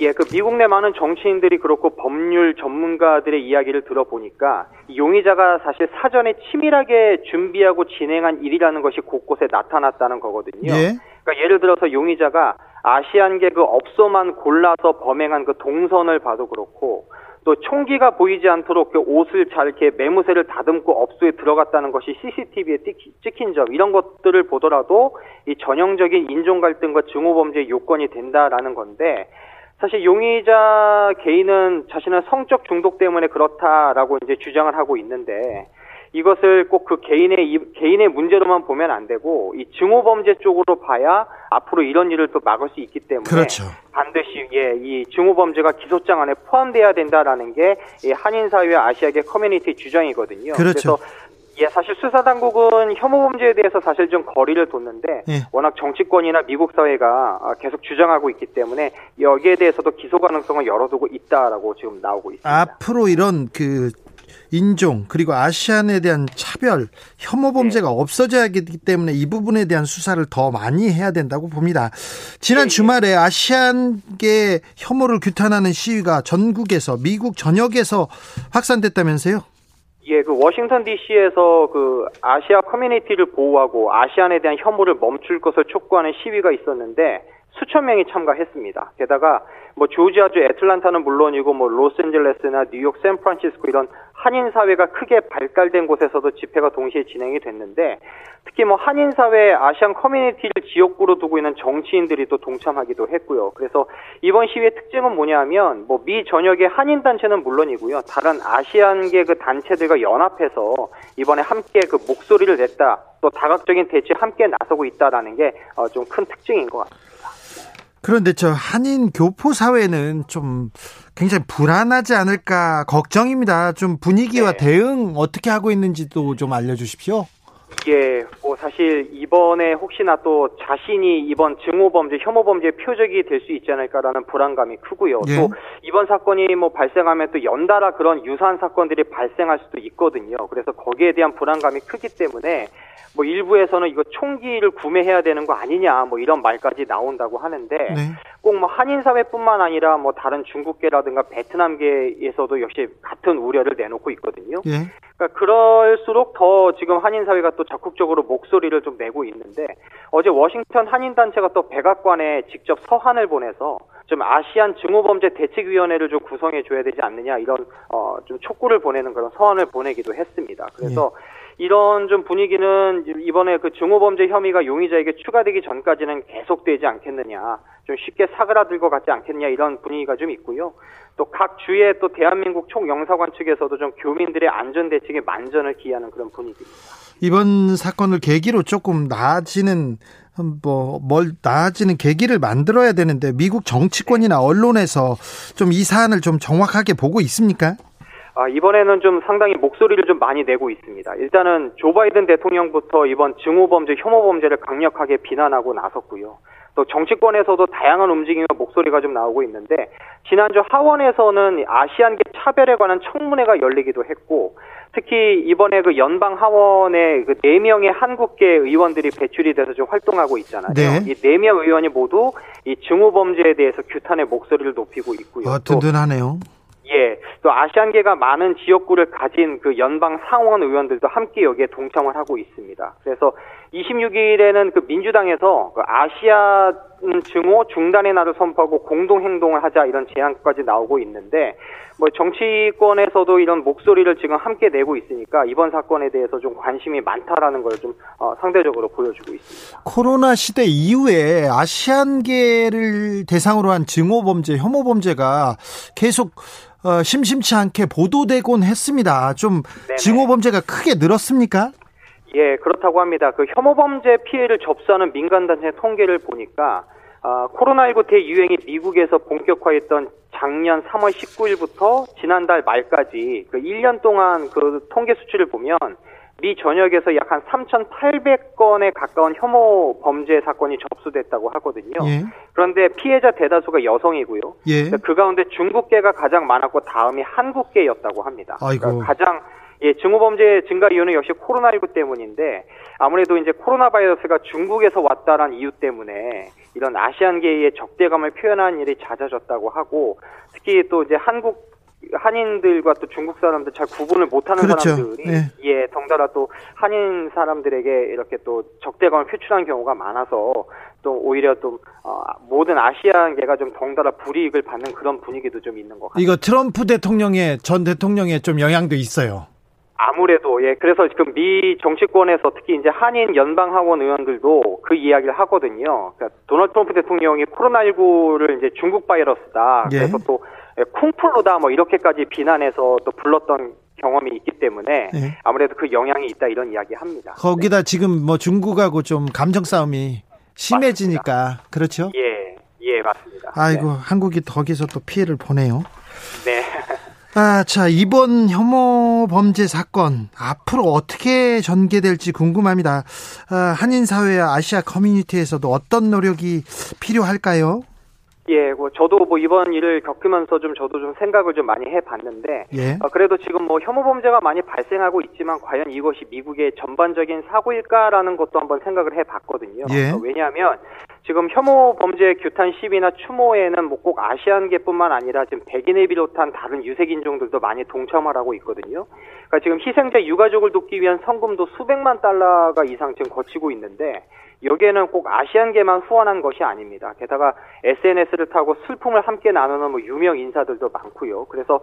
예, 그 미국 내 많은 정치인들이 그렇고 법률 전문가들의 이야기를 들어보니까 용의자가 사실 사전에 치밀하게 준비하고 진행한 일이라는 것이 곳곳에 나타났다는 거거든요. 예. 그러니까 예를 들어서 용의자가 아시안계 그 업소만 골라서 범행한 그 동선을 봐도 그렇고 또 총기가 보이지 않도록 그 옷을 잘 이렇게 매무새를 다듬고 업소에 들어갔다는 것이 CCTV에 찍힌 점 이런 것들을 보더라도 이 전형적인 인종 갈등과 증오 범죄의 요건이 된다라는 건데 사실 용의자 개인은 자신은 성적 중독 때문에 그렇다라고 이제 주장을 하고 있는데 이것을 꼭 그 개인의 개인의 문제로만 보면 안 되고 이 증오 범죄 쪽으로 봐야 앞으로 이런 일을 또 막을 수 있기 때문에 그렇죠. 반드시 예, 이 증오 범죄가 기소장 안에 포함돼야 된다라는 게이 한인 사회 아시아계 커뮤니티 주장이거든요. 그렇죠. 그래서 예, 사실 수사 당국은 혐오 범죄에 대해서 사실 좀 거리를 뒀는데 예. 워낙 정치권이나 미국 사회가 아, 계속 주장하고 있기 때문에 여기에 대해서도 기소 가능성을 열어두고 있다라고 지금 나오고 있습니다. 앞으로 이런 그 인종 그리고 아시안에 대한 차별 혐오 범죄가 네. 없어져야 하기 때문에 이 부분에 대한 수사를 더 많이 해야 된다고 봅니다. 지난 네. 주말에 아시안계 혐오를 규탄하는 시위가 전국에서 미국 전역에서 확산됐다면서요? 예, 그 워싱턴 D.C.에서 그 아시아 커뮤니티를 보호하고 아시안에 대한 혐오를 멈출 것을 촉구하는 시위가 있었는데 수천 명이 참가했습니다. 게다가 뭐 조지아주 애틀란타는 물론이고 뭐 로스앤젤레스나 뉴욕, 샌프란시스코 이런 한인 사회가 크게 발달된 곳에서도 집회가 동시에 진행이 됐는데 특히 뭐 한인 사회 아시안 커뮤니티를 지역구로 두고 있는 정치인들이 또 동참하기도 했고요. 그래서 이번 시위의 특징은 뭐냐면 뭐 미 전역의 한인 단체는 물론이고요. 다른 아시안계 그 단체들과 연합해서 이번에 함께 그 목소리를 냈다. 또 다각적인 대치에 함께 나서고 있다라는 게 좀큰 어, 특징인 것 같습니다. 그런데 저 한인 교포 사회는 좀 굉장히 불안하지 않을까 걱정입니다. 좀 분위기와 네. 대응 어떻게 하고 있는지도 좀 알려주십시오. 예, 뭐 사실 이번에 혹시나 또 자신이 이번 증오 범죄, 혐오 범죄 표적이 될 수 있지 않을까라는 불안감이 크고요. 예. 또 이번 사건이 뭐 발생하면 또 연달아 그런 유사한 사건들이 발생할 수도 있거든요. 그래서 거기에 대한 불안감이 크기 때문에 뭐 일부에서는 이거 총기를 구매해야 되는 거 아니냐 뭐 이런 말까지 나온다고 하는데 네. 꼭뭐 한인 사회뿐만 아니라 뭐 다른 중국계라든가 베트남계에서도 역시 같은 우려를 내놓고 있거든요. 예. 그러니까 그럴수록 더 지금 한인 사회가 또 적극적으로 목 소리를 좀 내고 있는데 어제 워싱턴 한인 단체가 또 백악관에 직접 서한을 보내서 좀 아시안 증오범죄 대책위원회를 좀 구성해 줘야 되지 않느냐 이런 어 좀 촉구를 보내는 그런 서한을 보내기도 했습니다. 그래서 예. 이런 좀 분위기는 이번에 그 증오범죄 혐의가 용의자에게 추가되기 전까지는 계속되지 않겠느냐, 좀 쉽게 사그라들 것 같지 않겠냐 이런 분위기가 좀 있고요. 또 각 주의 또 대한민국 총영사관 측에서도 좀 교민들의 안전 대책에 만전을 기하는 그런 분위기입니다. 이번 사건을 계기로 조금 나아지는 뭐뭘 나아지는 계기를 만들어야 되는데 미국 정치권이나 언론에서 좀 이 사안을 좀 정확하게 보고 있습니까? 아, 이번에는 좀 상당히 목소리를 좀 많이 내고 있습니다. 일단은 조 바이든 대통령부터 이번 증오범죄, 혐오범죄를 강력하게 비난하고 나섰고요. 또 정치권에서도 다양한 움직임과 목소리가 좀 나오고 있는데 지난주 하원에서는 아시안계 차별에 관한 청문회가 열리기도 했고 특히 이번에 그 연방 하원에 그 네 명의 한국계 의원들이 배출이 돼서 좀 활동하고 있잖아요. 네. 이네 명 의원이 모두 이 증오 범죄에 대해서 규탄의 목소리를 높이고 있고요. 아, 든든하네요. 예, 또 아시안계가 많은 지역구를 가진 그 연방 상원 의원들도 함께 여기에 동참을 하고 있습니다. 그래서 26일에는 그 민주당에서 그 아시아 증오 중단의 날을 선포하고 공동 행동을 하자 이런 제안까지 나오고 있는데 뭐 정치권에서도 이런 목소리를 지금 함께 내고 있으니까 이번 사건에 대해서 좀 관심이 많다라는 걸좀 어, 상대적으로 보여주고 있습니다. 코로나 시대 이후에 아시안계를 대상으로 한 증오 범죄, 혐오 범죄가 계속 어, 심심치 않게 보도되곤 했습니다. 좀 네네. 증오 범죄가 크게 늘었습니까? 예, 그렇다고 합니다. 그 혐오 범죄 피해를 접수하는 민간 단체 통계를 보니까 아, 코로나19 대유행이 미국에서 본격화했던 작년 3월 19일부터 지난달 말까지 그 1년 동안 그 통계 수치를 보면 미 전역에서 약 한 3,800건에 가까운 혐오 범죄 사건이 접수됐다고 하거든요. 예. 그런데 피해자 대다수가 여성이고요. 예. 그 가운데 중국계가 가장 많았고 다음이 한국계였다고 합니다. 그러니까 가장 예, 증오범죄 증가 이유는 역시 코로나19 때문인데 아무래도 이제 코로나 바이러스가 중국에서 왔다란 이유 때문에 이런 아시안계의 적대감을 표현하는 일이 잦아졌다고 하고 특히 또 이제 한국 한인들과 또 중국 사람들 잘 구분을 못하는 그렇죠. 사람들이 네. 예 덩달아 또 한인 사람들에게 이렇게 또 적대감을 표출하는 경우가 많아서 또 오히려 또 어, 모든 아시아계가 좀 덩달아 불이익을 받는 그런 분위기도 좀 있는 것 같아요. 이거 트럼프 대통령의 전 대통령의 좀 영향도 있어요. 아무래도 예 그래서 지금 미 정치권에서 특히 이제 한인 연방 하원 의원들도 그 이야기를 하거든요. 그러니까 도널드 트럼프 대통령이 코로나19를 이제 중국 바이러스다. 예. 그래서 또 예, 쿵플루다 뭐 이렇게까지 비난해서 또 불렀던 경험이 있기 때문에 예. 아무래도 그 영향이 있다 이런 이야기 합니다. 거기다 네. 지금 뭐 중국하고 좀 감정 싸움이 심해지니까 맞습니다. 그렇죠? 예, 예 맞습니다. 아이고 네. 한국이 거기서 또 피해를 보네요. 네. 아, 자, 이번 혐오 범죄 사건 앞으로 어떻게 전개될지 궁금합니다. 아, 한인 사회와 아시아 커뮤니티에서도 어떤 노력이 필요할까요? 예, 뭐 저도 뭐 이번 일을 겪으면서 좀 저도 좀 생각을 좀 많이 해봤는데, 예. 어, 그래도 지금 뭐 혐오 범죄가 많이 발생하고 있지만 과연 이것이 미국의 전반적인 사고일까라는 것도 한번 생각을 해봤거든요. 예. 어, 왜냐하면 지금 혐오 범죄 규탄 시비나 추모에는 뭐 꼭 아시안계뿐만 아니라 지금 백인을 비롯한 다른 유색 인종들도 많이 동참을 하고 있거든요. 그러니까 지금 희생자 유가족을 돕기 위한 성금도 수백만 달러가 이상 지금 거치고 있는데 여기에는 꼭 아시안계만 후원한 것이 아닙니다. 게다가 SNS를 타고 슬픔을 함께 나누는 뭐 유명 인사들도 많고요. 그래서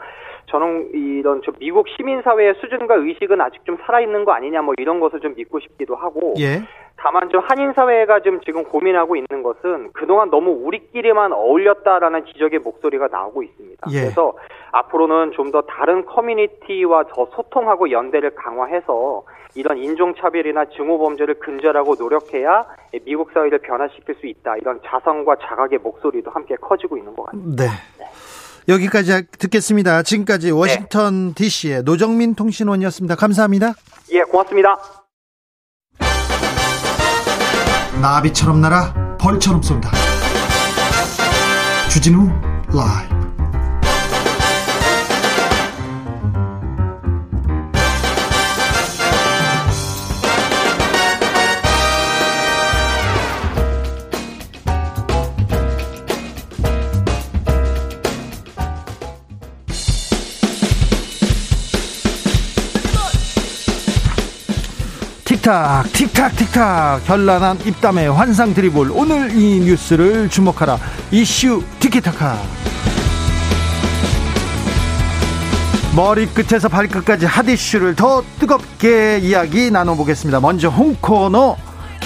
저는 이런 좀 미국 시민사회의 수준과 의식은 아직 좀 살아있는 거 아니냐 뭐 이런 것을 좀 믿고 싶기도 하고 예. 다만 좀 한인 사회가 좀 지금 고민하고 있는 것은 그동안 너무 우리끼리만 어울렸다라는 지적의 목소리가 나오고 있습니다. 예. 그래서 앞으로는 좀 더 다른 커뮤니티와 더 소통하고 연대를 강화해서 이런 인종차별이나 증오범죄를 근절하고 노력해야 미국 사회를 변화시킬 수 있다. 이런 자성과 자각의 목소리도 함께 커지고 있는 것 같습니다. 네. 네. 여기까지 듣겠습니다. 지금까지 워싱턴 네. DC의 노정민 통신원이었습니다. 감사합니다. 예, 고맙습니다. 나비처럼 날아 벌처럼 쏜다. 주진우 라이브. 틱탁 틱탁 틱탁. 현란한 입담의 환상 드리블 오늘 이 뉴스를 주목하라. 이슈 티키타카. 머리끝에서 발끝까지 핫 이슈를 더 뜨겁게 이야기 나눠보겠습니다. 먼저 홍코너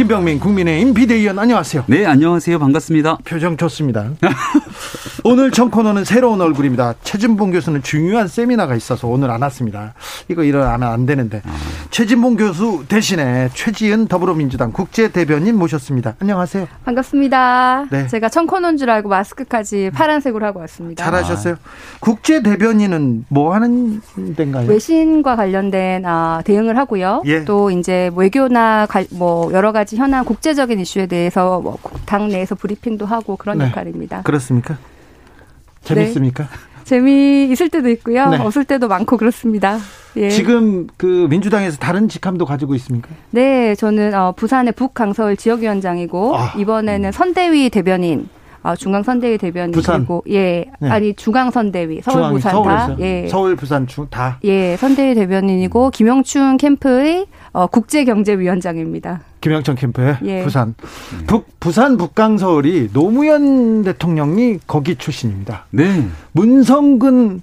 김병민 국민의힘 비대위원 안녕하세요. 네, 안녕하세요. 반갑습니다. 표정 좋습니다. *laughs* 오늘 첫 코너는 새로운 얼굴입니다. 최진봉 교수는 중요한 세미나가 있어서 오늘 안 왔습니다. 이거 일어나면 안 되는데. 아. 최진봉 교수 대신에 최지은 더불어민주당 국제대변인 모셨습니다. 안녕하세요. 반갑습니다. 네. 제가 첫 코너인 줄 알고 마스크까지 파란색으로 하고 왔습니다. 잘하셨어요. 아. 국제대변인은 뭐 하는 데인가요? 외신과 관련된 아, 대응을 하고요. 예. 또 이제 외교나 뭐 여러 가지 현안 국제적인 이슈에 대해서 뭐 당 내에서 브리핑도 하고 그런 네. 역할입니다. 그렇습니까? 재밌습니까? 네. 재미 있을 때도 있고요. 네. 없을 때도 많고 그렇습니다. 예. 지금 그 민주당에서 다른 직함도 가지고 있습니까? 네, 저는 어, 부산의 북강서울 지역위원장이고 아. 이번에는 선대위 대변인 어, 중앙 선대위 대변인이고 예 네. 아니 중앙 선대위 서울 중앙, 부산 다 예. 서울 부산 다예 선대위 대변인이고 김영춘 캠프의 어, 국제경제위원장입니다. 김영천 캠프의 예. 부산 북 부산 북강서울이 노무현 대통령이 거기 출신입니다. 네. 문성근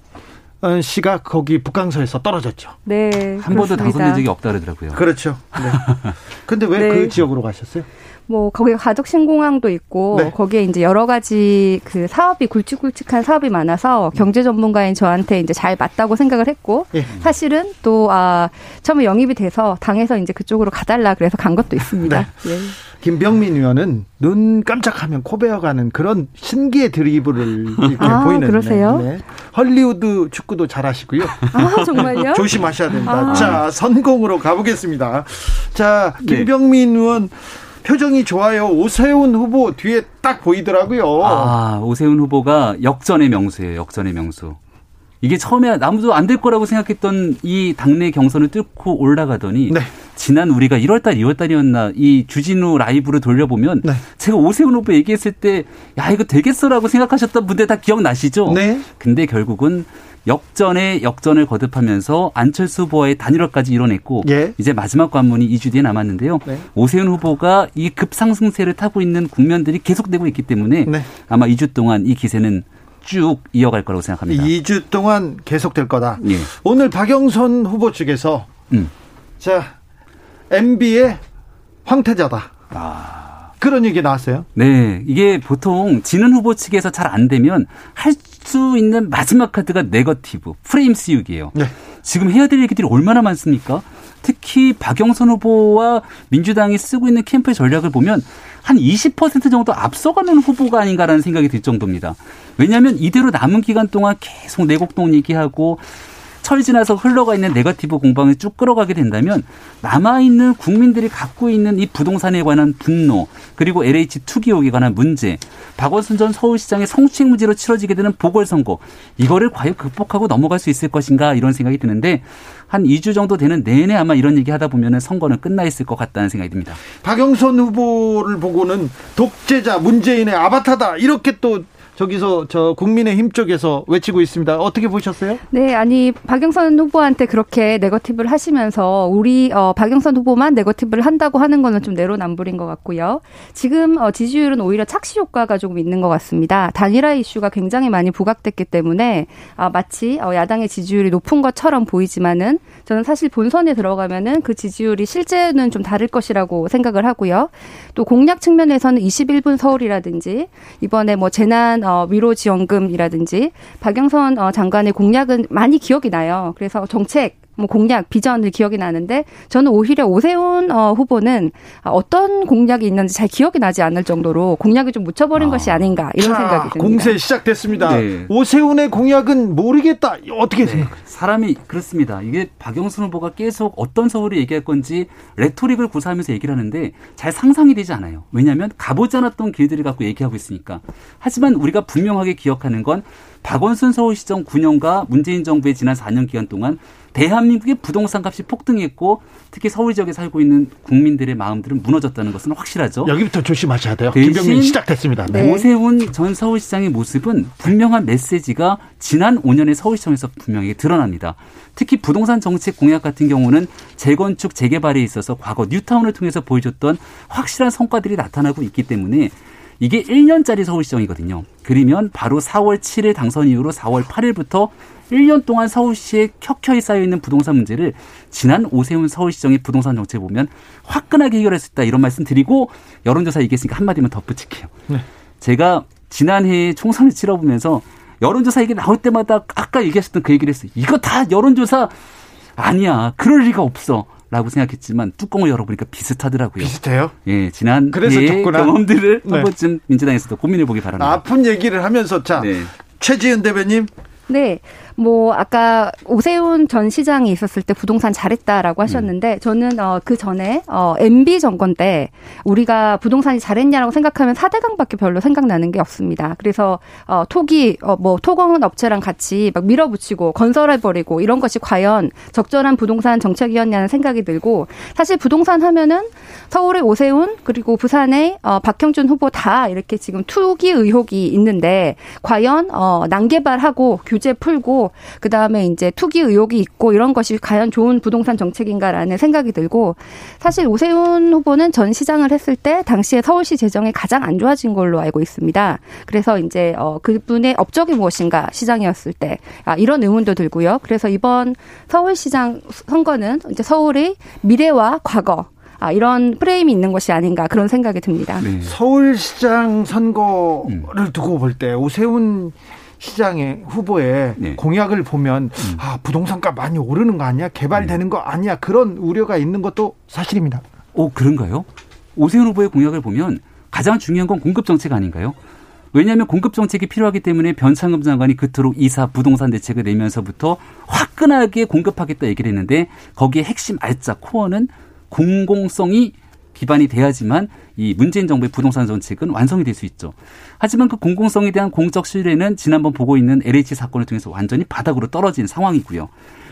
어, 씨가 거기 북강서에서 떨어졌죠. 네. 한 번도 당선된 적이 없다 그러더라고요. 그렇죠. 네. 근데 왜그 *laughs* 네. 지역으로 가셨어요? 뭐 거기 가족 신공항도 있고 네. 거기에 이제 여러 가지 그 사업이 굵직굵직한 사업이 많아서 경제 전문가인 저한테 이제 잘 맞다고 생각을 했고 예. 사실은 또 아 처음에 영입이 돼서 당에서 이제 그쪽으로 가달라 그래서 간 것도 있습니다. 네. 예. 김병민 의원은 눈 깜짝하면 코 베어가는 그런 신기의 드리블을 이렇게 아, 보이는 그러세요? 네. 헐리우드 축구도 잘하시고요. 아 정말요? *laughs* 조심하셔야 됩니다. 아. 자 선공으로 가보겠습니다. 자 네. 김병민 네. 의원. 표정이 좋아요. 오세훈 후보 뒤에 딱 보이더라고요. 아, 오세훈 후보가 역전의 명수예요. 역전의 명수. 이게 처음에 아무도 안 될 거라고 생각했던 이 당내 경선을 뚫고 올라가더니 네. 지난 우리가 1월달, 2월달이었나 이 주진우 라이브를 돌려보면 네. 제가 오세훈 후보 얘기했을 때 야 이거 되겠어라고 생각하셨던 분들 다 기억나시죠? 네. 근데 결국은 역전에 역전을 거듭하면서 안철수 후보의 단일화까지 이뤄냈고 예. 이제 마지막 관문이 2주 뒤에 남았는데요. 네. 오세훈 후보가 이 급상승세를 타고 있는 국면들이 계속되고 있기 때문에 네. 아마 2주 동안 이 기세는 쭉 이어갈 거라고 생각합니다. 2주 동안 계속될 거다. 예. 오늘 박영선 후보 측에서 음. 자 MB의 황태자다. 아. 그런 얘기 나왔어요. 네. 이게 보통 지는 후보 측에서 잘 안 되면 할 수 있는 마지막 카드가 네거티브, 프레임 씌우기예요. 네. 지금 해야 될 얘기들이 얼마나 많습니까? 특히 박영선 후보와 민주당이 쓰고 있는 캠프의 전략을 보면 한 20% 정도 앞서가는 후보가 아닌가라는 생각이 들 정도입니다. 왜냐하면 이대로 남은 기간 동안 계속 내곡동 얘기하고 철 지나서 흘러가 있는 네거티브 공방을 쭉 끌어가게 된다면 남아있는 국민들이 갖고 있는 이 부동산에 관한 분노 그리고 LH 투기혹에 관한 문제 박원순 전 서울시장의 성추행 문제로 치러지게 되는 보궐선거 이거를 과연 극복하고 넘어갈 수 있을 것인가 이런 생각이 드는데 한 2주 정도 되는 내내 아마 이런 얘기 하다 보면은 선거는 끝나 있을 것 같다는 생각이 듭니다. 박영선 후보를 보고는 독재자 문재인의 아바타다 이렇게 또 저기서 저 국민의힘 쪽에서 외치고 있습니다. 어떻게 보셨어요? 네, 아니 박영선 후보한테 그렇게 네거티브를 하시면서 우리 어, 박영선 후보만 네거티브를 한다고 하는 거는 좀 내로남불인 것 같고요. 지금 어, 지지율은 오히려 착시 효과가 조금 있는 것 같습니다. 단일화 이슈가 굉장히 많이 부각됐기 때문에 아, 마치 어, 야당의 지지율이 높은 것처럼 보이지만은 저는 사실 본선에 들어가면은 그 지지율이 실제는 좀 다를 것이라고 생각을 하고요. 또 공약 측면에서는 21분 서울이라든지 이번에 뭐 재난 어, 위로 지원금이라든지 박영선 어, 장관의 공약은 많이 기억이 나요. 그래서 정책 뭐 공약, 비전을 기억이 나는데 저는 오히려 오세훈 어, 후보는 어떤 공약이 있는지 잘 기억이 나지 않을 정도로 공약을 좀 묻혀버린 아. 것이 아닌가 이런 자, 생각이 듭니다. 공세 시작됐습니다. 네. 오세훈의 공약은 모르겠다. 어떻게 네. 생각하세요? 사람이 그렇습니다. 이게 박영순 후보가 계속 어떤 서울을 얘기할 건지 레토릭을 구사하면서 얘기를 하는데 잘 상상이 되지 않아요. 왜냐하면 가보지 않았던 길들을 갖고 얘기하고 있으니까. 하지만 우리가 분명하게 기억하는 건 박원순 서울시정 9년과 문재인 정부의 지난 4년 기간 동안 대한민국의 부동산 값이 폭등했고 특히 서울 지역에 살고 있는 국민들의 마음들은 무너졌다는 것은 확실하죠. 여기부터 조심하셔야 돼요. 김병민 시작됐습니다. 네. 오세훈 전 서울시장의 모습은 분명한 메시지가 지난 5년의 서울시청에서 분명히 드러납니다. 특히 부동산 정책 공약 같은 경우는 재건축 재개발에 있어서 과거 뉴타운을 통해서 보여줬던 확실한 성과들이 나타나고 있기 때문에 이게 1년짜리 서울시정이거든요. 그러면 바로 4월 7일 당선 이후로 4월 8일부터 1년 동안 서울시에 켜켜이 쌓여있는 부동산 문제를 지난 오세훈 서울시정의 부동산 정책 보면 화끈하게 해결할 수 있다 이런 말씀 드리고 여론조사 얘기했으니까 한마디만 덧붙일게요. 네. 제가 지난해 총선을 치러보면서 여론조사 얘기 나올 때마다 아까 얘기하셨던 그 얘기를 했어요. 이거 다 여론조사 아니야. 그럴 리가 없어. 라고 생각했지만 뚜껑을 열어보니까 비슷하더라고요. 비슷해요? 예, 지난 그래서 경험들을 네. 한 번쯤 민주당에서도 고민해 보기 바랍니다. 아픈 얘기를 하면서 자 네. 최지은 대변님 네. 뭐 아까 오세훈 전 시장이 있었을 때 부동산 잘했다라고 하셨는데 음. 저는 어, 그 전에 어, MB 정권 때 우리가 부동산이 잘했냐라고 생각하면 사대강밖에 별로 생각나는 게 없습니다. 그래서 어, 토기 어, 뭐 토건 업체랑 같이 막 밀어붙이고 건설해 버리고 이런 것이 과연 적절한 부동산 정책이었냐는 생각이 들고 사실 부동산 하면은 서울의 오세훈 그리고 부산의 어, 박형준 후보 다 이렇게 지금 투기 의혹이 있는데 과연 어, 난개발하고 규제 풀고 그 다음에 이제 투기 의혹이 있고 이런 것이 과연 좋은 부동산 정책인가라는 생각이 들고 사실 오세훈 후보는 전 시장을 했을 때 당시에 서울시 재정이 가장 안 좋아진 걸로 알고 있습니다. 그래서 이제 어 그분의 업적이 무엇인가 시장이었을 때 아, 이런 의문도 들고요. 그래서 이번 서울시장 선거는 이제 서울의 미래와 과거 아, 이런 프레임이 있는 것이 아닌가 그런 생각이 듭니다. 네. 서울시장 선거를 두고 볼 때 오세훈 시장의 후보의 네. 공약을 보면 음. 아 부동산가 많이 오르는 거 아니야? 개발되는 네. 거 아니야? 그런 우려가 있는 것도 사실입니다. 오 그런가요? 오세훈 후보의 공약을 보면 가장 중요한 건 공급 정책 아닌가요? 왜냐하면 공급 정책이 필요하기 때문에 변창흠 장관이 그토록 이사 부동산 대책을 내면서부터 화끈하게 공급하겠다 얘기를 했는데 거기에 핵심 알짜 코어는 공공성이 기반이 돼야지만 이 문재인 정부의 부동산 정책은 완성이 될 수 있죠. 하지만 그 공공성에 대한 공적 신뢰는 지난번 보고 있는 LH 사건을 통해서 완전히 바닥으로 떨어진 상황이고요.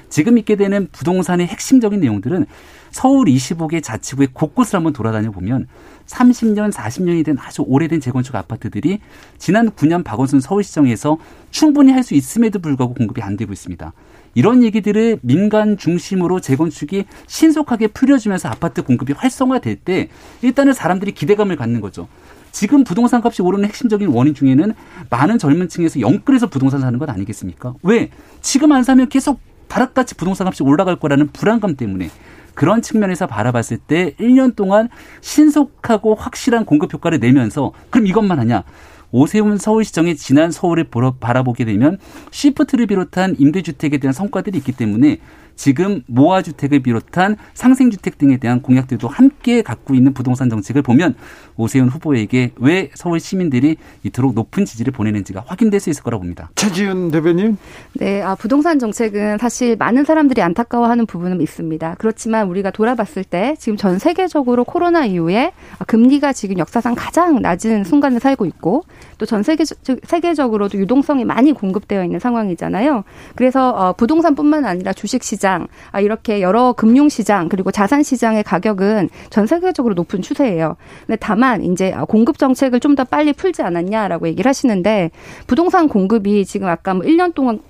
지금 있게 되는 부동산의 핵심적인 내용들은 서울 25개 자치구의 곳곳을 한번 돌아다녀 보면 30년, 40년이 된 아주 오래된 재건축 아파트들이 지난 9년 박원순 서울시정에서 충분히 할 수 있음에도 불구하고 공급이 안 되고 있습니다. 이런 얘기들을 민간 중심으로 재건축이 신속하게 풀려지면서 아파트 공급이 활성화될 때 일단은 사람들이 기대감을 갖는 거죠. 지금 부동산 값이 오르는 핵심적인 원인 중에는 많은 젊은 층에서 영끌해서 부동산 사는 것 아니겠습니까? 왜? 지금 안 사면 계속 다락같이 부동산 값이 올라갈 거라는 불안감 때문에 그런 측면에서 바라봤을 때 1년 동안 신속하고 확실한 공급 효과를 내면서 그럼 이것만 하냐? 오세훈 서울시정의 지난 서울을 바라보게 되면 시프트를 비롯한 임대주택에 대한 성과들이 있기 때문에 지금 모아주택을 비롯한 상생주택 등에 대한 공약들도 함께 갖고 있는 부동산 정책을 보면 오세훈 후보에게 왜 서울 시민들이 이토록 높은 지지를 보내는지가 확인될 수 있을 거라고 봅니다. 최지은 대변인. 네, 아, 부동산 정책은 사실 많은 사람들이 안타까워하는 부분은 있습니다. 그렇지만 우리가 돌아봤을 때 지금 전 세계적으로 코로나 이후에 금리가 지금 역사상 가장 낮은 순간을 살고 있고 또 전 세계 세계적으로도 유동성이 많이 공급되어 있는 상황이잖아요. 그래서 어, 부동산뿐만 아니라 주식 시장 아, 이렇게 여러 금융 시장 그리고 자산 시장의 가격은 전 세계적으로 높은 추세예요. 근데 다만 이제 공급 정책을 좀 더 빨리 풀지 않았냐라고 얘기를 하시는데 부동산 공급이 지금 아까 뭐 1년 동안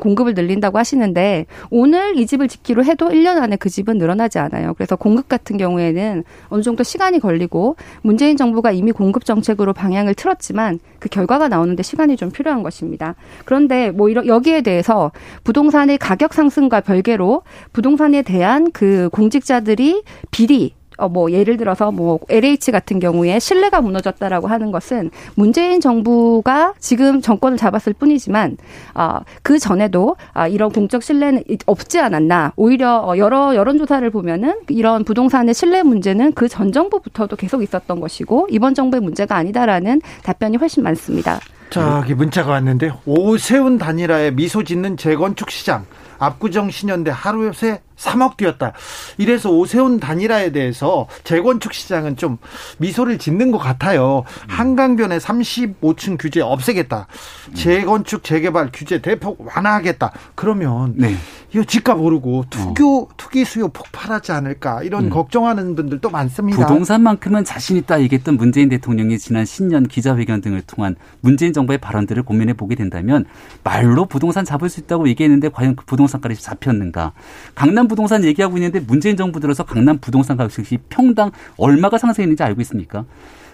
공급을 늘린다고 하시는데 오늘 이 집을 짓기로 해도 1년 안에 그 집은 늘어나지 않아요. 그래서 공급 같은 경우에는 어느 정도 시간이 걸리고 문재인 정부가 이미 공급 정책으로 방향을 틀었지만 그 결과가 나오는데 시간이 좀 필요한 것입니다. 그런데 뭐 이런 여기에 대해서 부동산의 가격 상승과 별개로 부동산에 대한 그 공직자들이 비리 어, 뭐, 예를 들어서 뭐, LH 같은 경우에 신뢰가 무너졌다라고 하는 것은 문재인 정부가 지금 정권을 잡았을 뿐이지만, 어, 그 전에도, 아, 이런 공적 신뢰는 없지 않았나. 오히려 어, 여러 여론조사를 보면은 이런 부동산의 신뢰 문제는 그 전 정부부터도 계속 있었던 것이고, 이번 정부의 문제가 아니다라는 답변이 훨씬 많습니다. 저기 문자가 왔는데, 오세훈 단일화에 미소 짓는 재건축 시장. 압구정 신현대 하루에 3억 뛰었다. 이래서 오세훈 단일화에 대해서 재건축 시장은 좀 미소를 짓는 것 같아요. 한강변에 35층 규제 없애겠다. 재건축 재개발 규제 대폭 완화하겠다. 그러면 네. 이거 집값 오르고 투교 어. 투기 수요 폭발하지 않을까 이런 음. 걱정하는 분들도 많습니다. 부동산만큼은 자신 있다 얘기했던 문재인 대통령이 지난 신년 기자회견 등을 통한 문재인 정부의 발언들을 고민해 보게 된다면 말로 부동산 잡을 수 있다고 얘기했는데 과연 그 부동산까지 잡혔는가? 강남 부동산 얘기하고 있는데 문재인 정부 들어서 강남 부동산 가격이 평당 얼마가 상승했는지 알고 있습니까?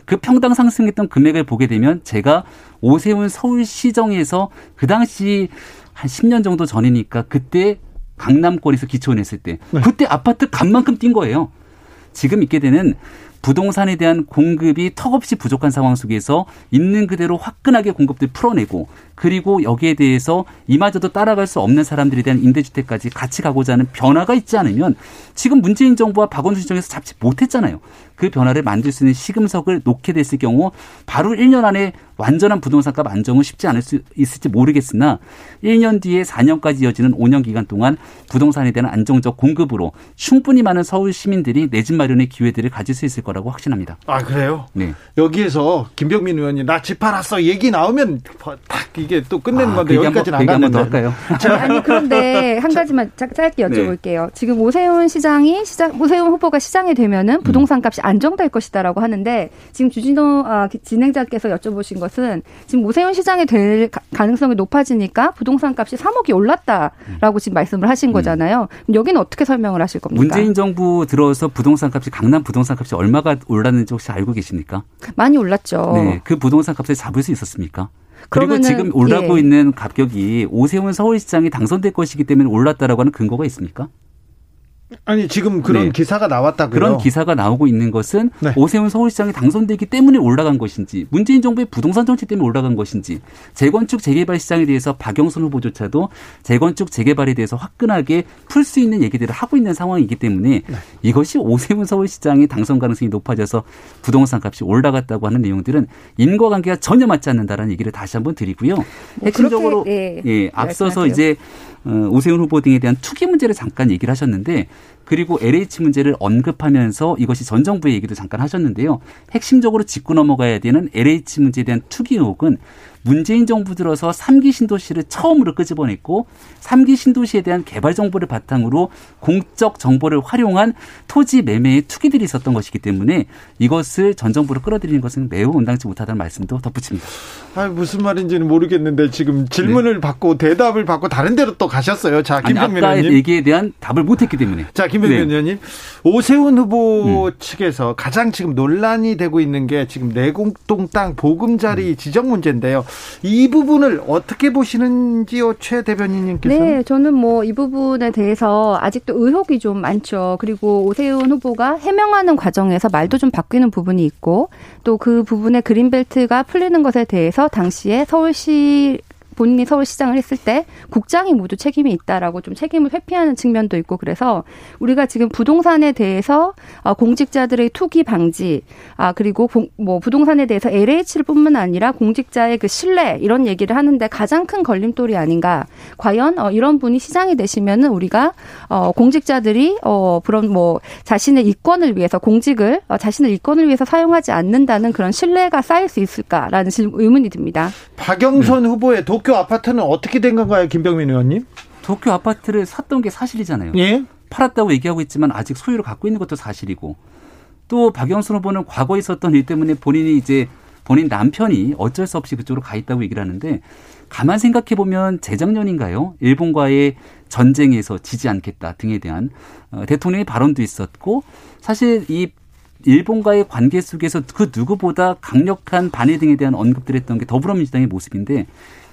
그 평당 상승했던 금액을 보게 되면 제가 오세훈 서울시정에서 그 당시 한 10년 정도 전이니까 그때 강남권에서 기초원했을 때 네. 그때 아파트 값만큼 뛴 거예요. 지금 있게 되는 부동산에 대한 공급이 턱없이 부족한 상황 속에서 있는 그대로 화끈하게 공급들 풀어내고 그리고 여기에 대해서 이마저도 따라갈 수 없는 사람들에 대한 임대주택까지 같이 가고자 하는 변화가 있지 않으면 지금 문재인 정부와 박원순 시정에서 잡지 못했잖아요. 그 변화를 만들 수 있는 시금석을 놓게 됐을 경우 바로 1년 안에 완전한 부동산값 안정은 쉽지 않을 수 있을지 모르겠으나 1년 뒤에 4년까지 이어지는 5년 기간 동안 부동산에 대한 안정적 공급으로 충분히 많은 서울 시민들이 내 집 마련의 기회들을 가질 수 있을 거라고 확신합니다. 아 그래요? 네. 여기에서 김병민 의원이 나 집 팔았어 얘기 나오면 딱 이게 또 끝내는 아, 건데 여기까지는 안 가는데. 할까요? 아니 그런데 *laughs* 한 가지만 짧게 여쭤볼게요. 네. 지금 오세훈 시장이 시장 오세훈 후보가 시장이 되면은 부동산 값이 안정될 것이다라고 하는데 지금 주진호 아, 진행자께서 여쭤보신 것은 지금 오세훈 시장이 될 가능성이 높아지니까 부동산 값이 3억이 올랐다라고 지금 말씀을 하신 음. 거잖아요. 여기는 어떻게 설명을 하실 겁니까? 문재인 정부 들어서 부동산 값이 강남 부동산 값이 얼마 가 올랐는지 혹시 알고 계십니까? 많이 올랐죠. 네, 그 부동산 값을 잡을 수 있었습니까? 그리고 지금 올라고 예. 있는 가격이 오세훈 서울시장이 당선될 것이기 때문에 올랐다라고 하는 근거가 있습니까? 아니 지금 그런 네. 기사가 나왔다고요. 그런 기사가 나오고 있는 것은 네. 오세훈 서울시장이 당선되기 때문에 올라간 것인지 문재인 정부의 부동산 정책 때문에 올라간 것인지 재건축 재개발 시장에 대해서 박영선 후보조차도 재건축 재개발에 대해서 화끈하게 풀 수 있는 얘기들을 하고 있는 상황이기 때문에 네. 이것이 오세훈 서울시장이 당선 가능성이 높아져서 부동산 값이 올라갔다고 하는 내용들은 인과관계가 전혀 맞지 않는다라는 얘기를 다시 한번 드리고요. 핵심적으로 네, 예, 앞서서 이제 어, 오세훈 후보 등에 대한 투기 문제를 잠깐 얘기를 하셨는데 그리고 LH 문제를 언급하면서 이것이 전 정부의 얘기도 잠깐 하셨는데요. 핵심적으로 짚고 넘어가야 되는 LH 문제에 대한 투기 의혹은 문재인 정부 들어서 3기 신도시를 처음으로 끄집어냈고 3기 신도시에 대한 개발 정보를 바탕으로 공적 정보를 활용한 토지 매매의 투기들이 있었던 것이기 때문에 이것을 전 정부로 끌어들이는 것은 매우 온당치 못하다는 말씀도 덧붙입니다. 아 무슨 말인지는 모르겠는데 지금 질문을 네. 받고 대답을 받고 다른 데로 또 가셨어요. 자 김병민 의원님. 얘기에 대한 답을 못했기 때문에. 자 김 병민 네. 의원님 오세훈 후보 음. 측에서 가장 지금 논란이 되고 있는 게 지금 내공동 땅 보금자리 음. 지정 문제인데요. 이 부분을 어떻게 보시는지요, 최 대변인님께서? 네, 저는 뭐 이 부분에 대해서 아직도 의혹이 좀 많죠. 그리고 오세훈 후보가 해명하는 과정에서 말도 좀 바뀌는 부분이 있고 또 그 부분에 그린벨트가 풀리는 것에 대해서 당시에 서울시 본인이 서울 시장을 했을 때 국장이 모두 책임이 있다라고 좀 책임을 회피하는 측면도 있고 그래서 우리가 지금 부동산에 대해서 어, 공직자들의 투기 방지 아 그리고 뭐 부동산에 대해서 LH를 뿐만 아니라 공직자의 그 신뢰 이런 얘기를 하는데 가장 큰 걸림돌이 아닌가 과연 어, 이런 분이 시장이 되시면은 우리가 어, 공직자들이 어 그런 뭐 자신의 이권을 위해서 공직을 어, 자신의 이권을 위해서 사용하지 않는다는 그런 신뢰가 쌓일 수 있을까라는 의문이 듭니다. 박영선 네. 후보의 도쿄 도쿄 아파트는 어떻게 된 건가요, 김병민 의원님? 도쿄 아파트를 샀던 게 사실이잖아요. 예? 팔았다고 얘기하고 있지만 아직 소유를 갖고 있는 것도 사실이고 또 박영순 후보는 과거에 있었던 일 때문에 본인이 이제 본인 남편이 어쩔 수 없이 그쪽으로 가 있다고 얘기를 하는데 가만 생각해 보면 재작년인가요? 일본과의 전쟁에서 지지 않겠다 등에 대한 어, 대통령의 발언도 있었고 사실 이 일본과의 관계 속에서 그 누구보다 강력한 반해 등에 대한 언급들 했던 게 더불어민주당의 모습인데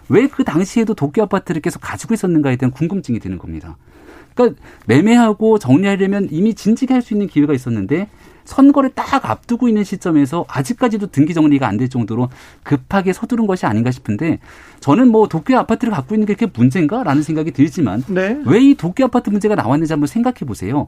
왜 그 당시에도 도쿄 아파트를 계속 가지고 있었는가에 대한 궁금증이 드는 겁니다. 그러니까 매매하고 정리하려면 이미 진지게 할 수 있는 기회가 있었는데 선거를 딱 앞두고 있는 시점에서 아직까지도 등기 정리가 안 될 정도로 급하게 서두른 것이 아닌가 싶은데 저는 뭐 도쿄 아파트를 갖고 있는 게 그렇게 문제인가라는 생각이 들지만 네. 왜이 도쿄 아파트 문제가 나왔는지 한번 생각해 보세요.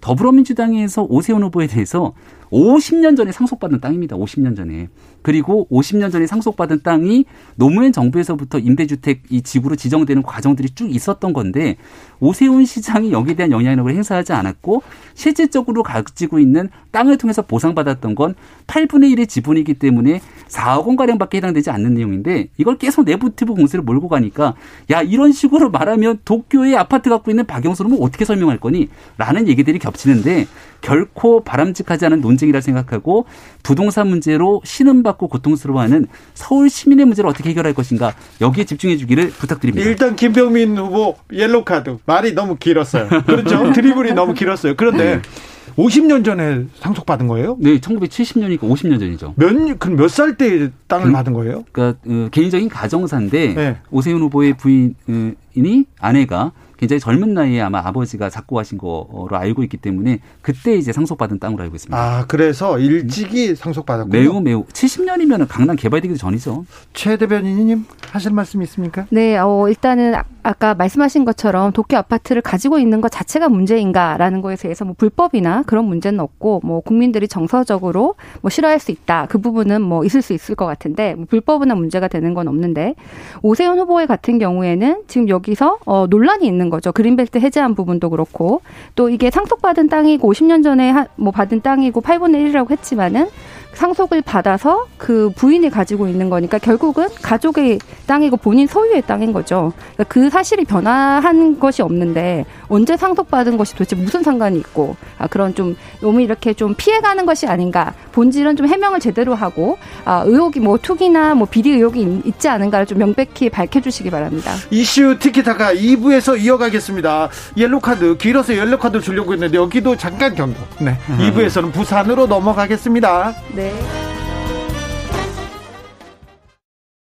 더불어민주당에서 오세훈 후보에 대해서 50년 전에 상속받은 땅입니다. 50년 전에. 그리고 50년 전에 상속받은 땅이 노무현 정부에서부터 임대주택 이 지구로 지정되는 과정들이 쭉 있었던 건데 오세훈 시장이 여기에 대한 영향력을 행사하지 않았고 실질적으로 가지고 있는 땅을 통해서 보상받았던 건 8분의 1의 지분이기 때문에 4억 원가량밖에 해당되지 않는 내용인데 이걸 계속 내부티브 공세를 몰고 가니까 야 이런 식으로 말하면 도쿄에 아파트 갖고 있는 박영수는 어떻게 설명할 거니? 라는 얘기들이 겹치는데 결코 바람직하지 않은 논쟁이라 생각하고 부동산 문제로 신 음받고 고통스러워하는 서울 시민의 문제를 어떻게 해결할 것인가 여기에 집중해 주기를 부탁드립니다. 일단 김병민 후보 옐로 카드 말이 너무 길었어요. 그렇죠? *laughs* 드리블이 너무 길었어요. 그런데 네. 50년 전에 상속받은 거예요? 네, 1970년이니까 50년 전이죠. 몇, 그럼 몇 살 때 땅을 음, 받은 거예요? 그러니까 어, 개인적인 가정사인데 네. 오세훈 후보의 부인이 아내가 굉장히 젊은 나이에 아마 아버지가 작고 하신 거로 알고 있기 때문에 그때 이제 상속받은 땅으로 알고 있습니다. 아, 그래서 일찍이 상속받았군요. 매우 매우 70년이면 강남 개발되기 전이죠. 최 대변인님 하실 말씀 있습니까? 네, 어, 일단은 아까 말씀하신 것처럼 도쿄 아파트를 가지고 있는 것 자체가 문제인가라는 거에 대해서 뭐 불법이나 그런 문제는 없고 뭐 국민들이 정서적으로 뭐 싫어할 수 있다. 그 부분은 뭐 있을 수 있을 것 같은데 뭐 불법이나 문제가 되는 건 없는데 오세훈 후보의 같은 경우에는 지금 여기서 어 논란이 있는 거죠. 그린벨트 해제한 부분도 그렇고 또 이게 상속받은 땅이고 50년 전에 뭐 받은 땅이고 8분의 1이라고 했지만은 상속을 받아서 그 부인이 가지고 있는 거니까 결국은 가족의 땅이고 본인 소유의 땅인 거죠. 그러니까 그 사실이 변화한 것이 없는데 언제 상속받은 것이 도대체 무슨 상관이 있고 아, 그런 좀 너무 이렇게 좀 피해가는 것이 아닌가 본질은 좀 해명을 제대로 하고 아, 의혹이 뭐 투기나 뭐 비리 의혹이 있지 않은가를 좀 명백히 밝혀주시기 바랍니다. 이슈 티키타카 2부에서 이어가겠습니다. 옐로카드 길어서 옐로카드 주려고 했는데 여기도 잠깐 경고. 네. 2부에서는 부산으로 넘어가겠습니다. 네. né?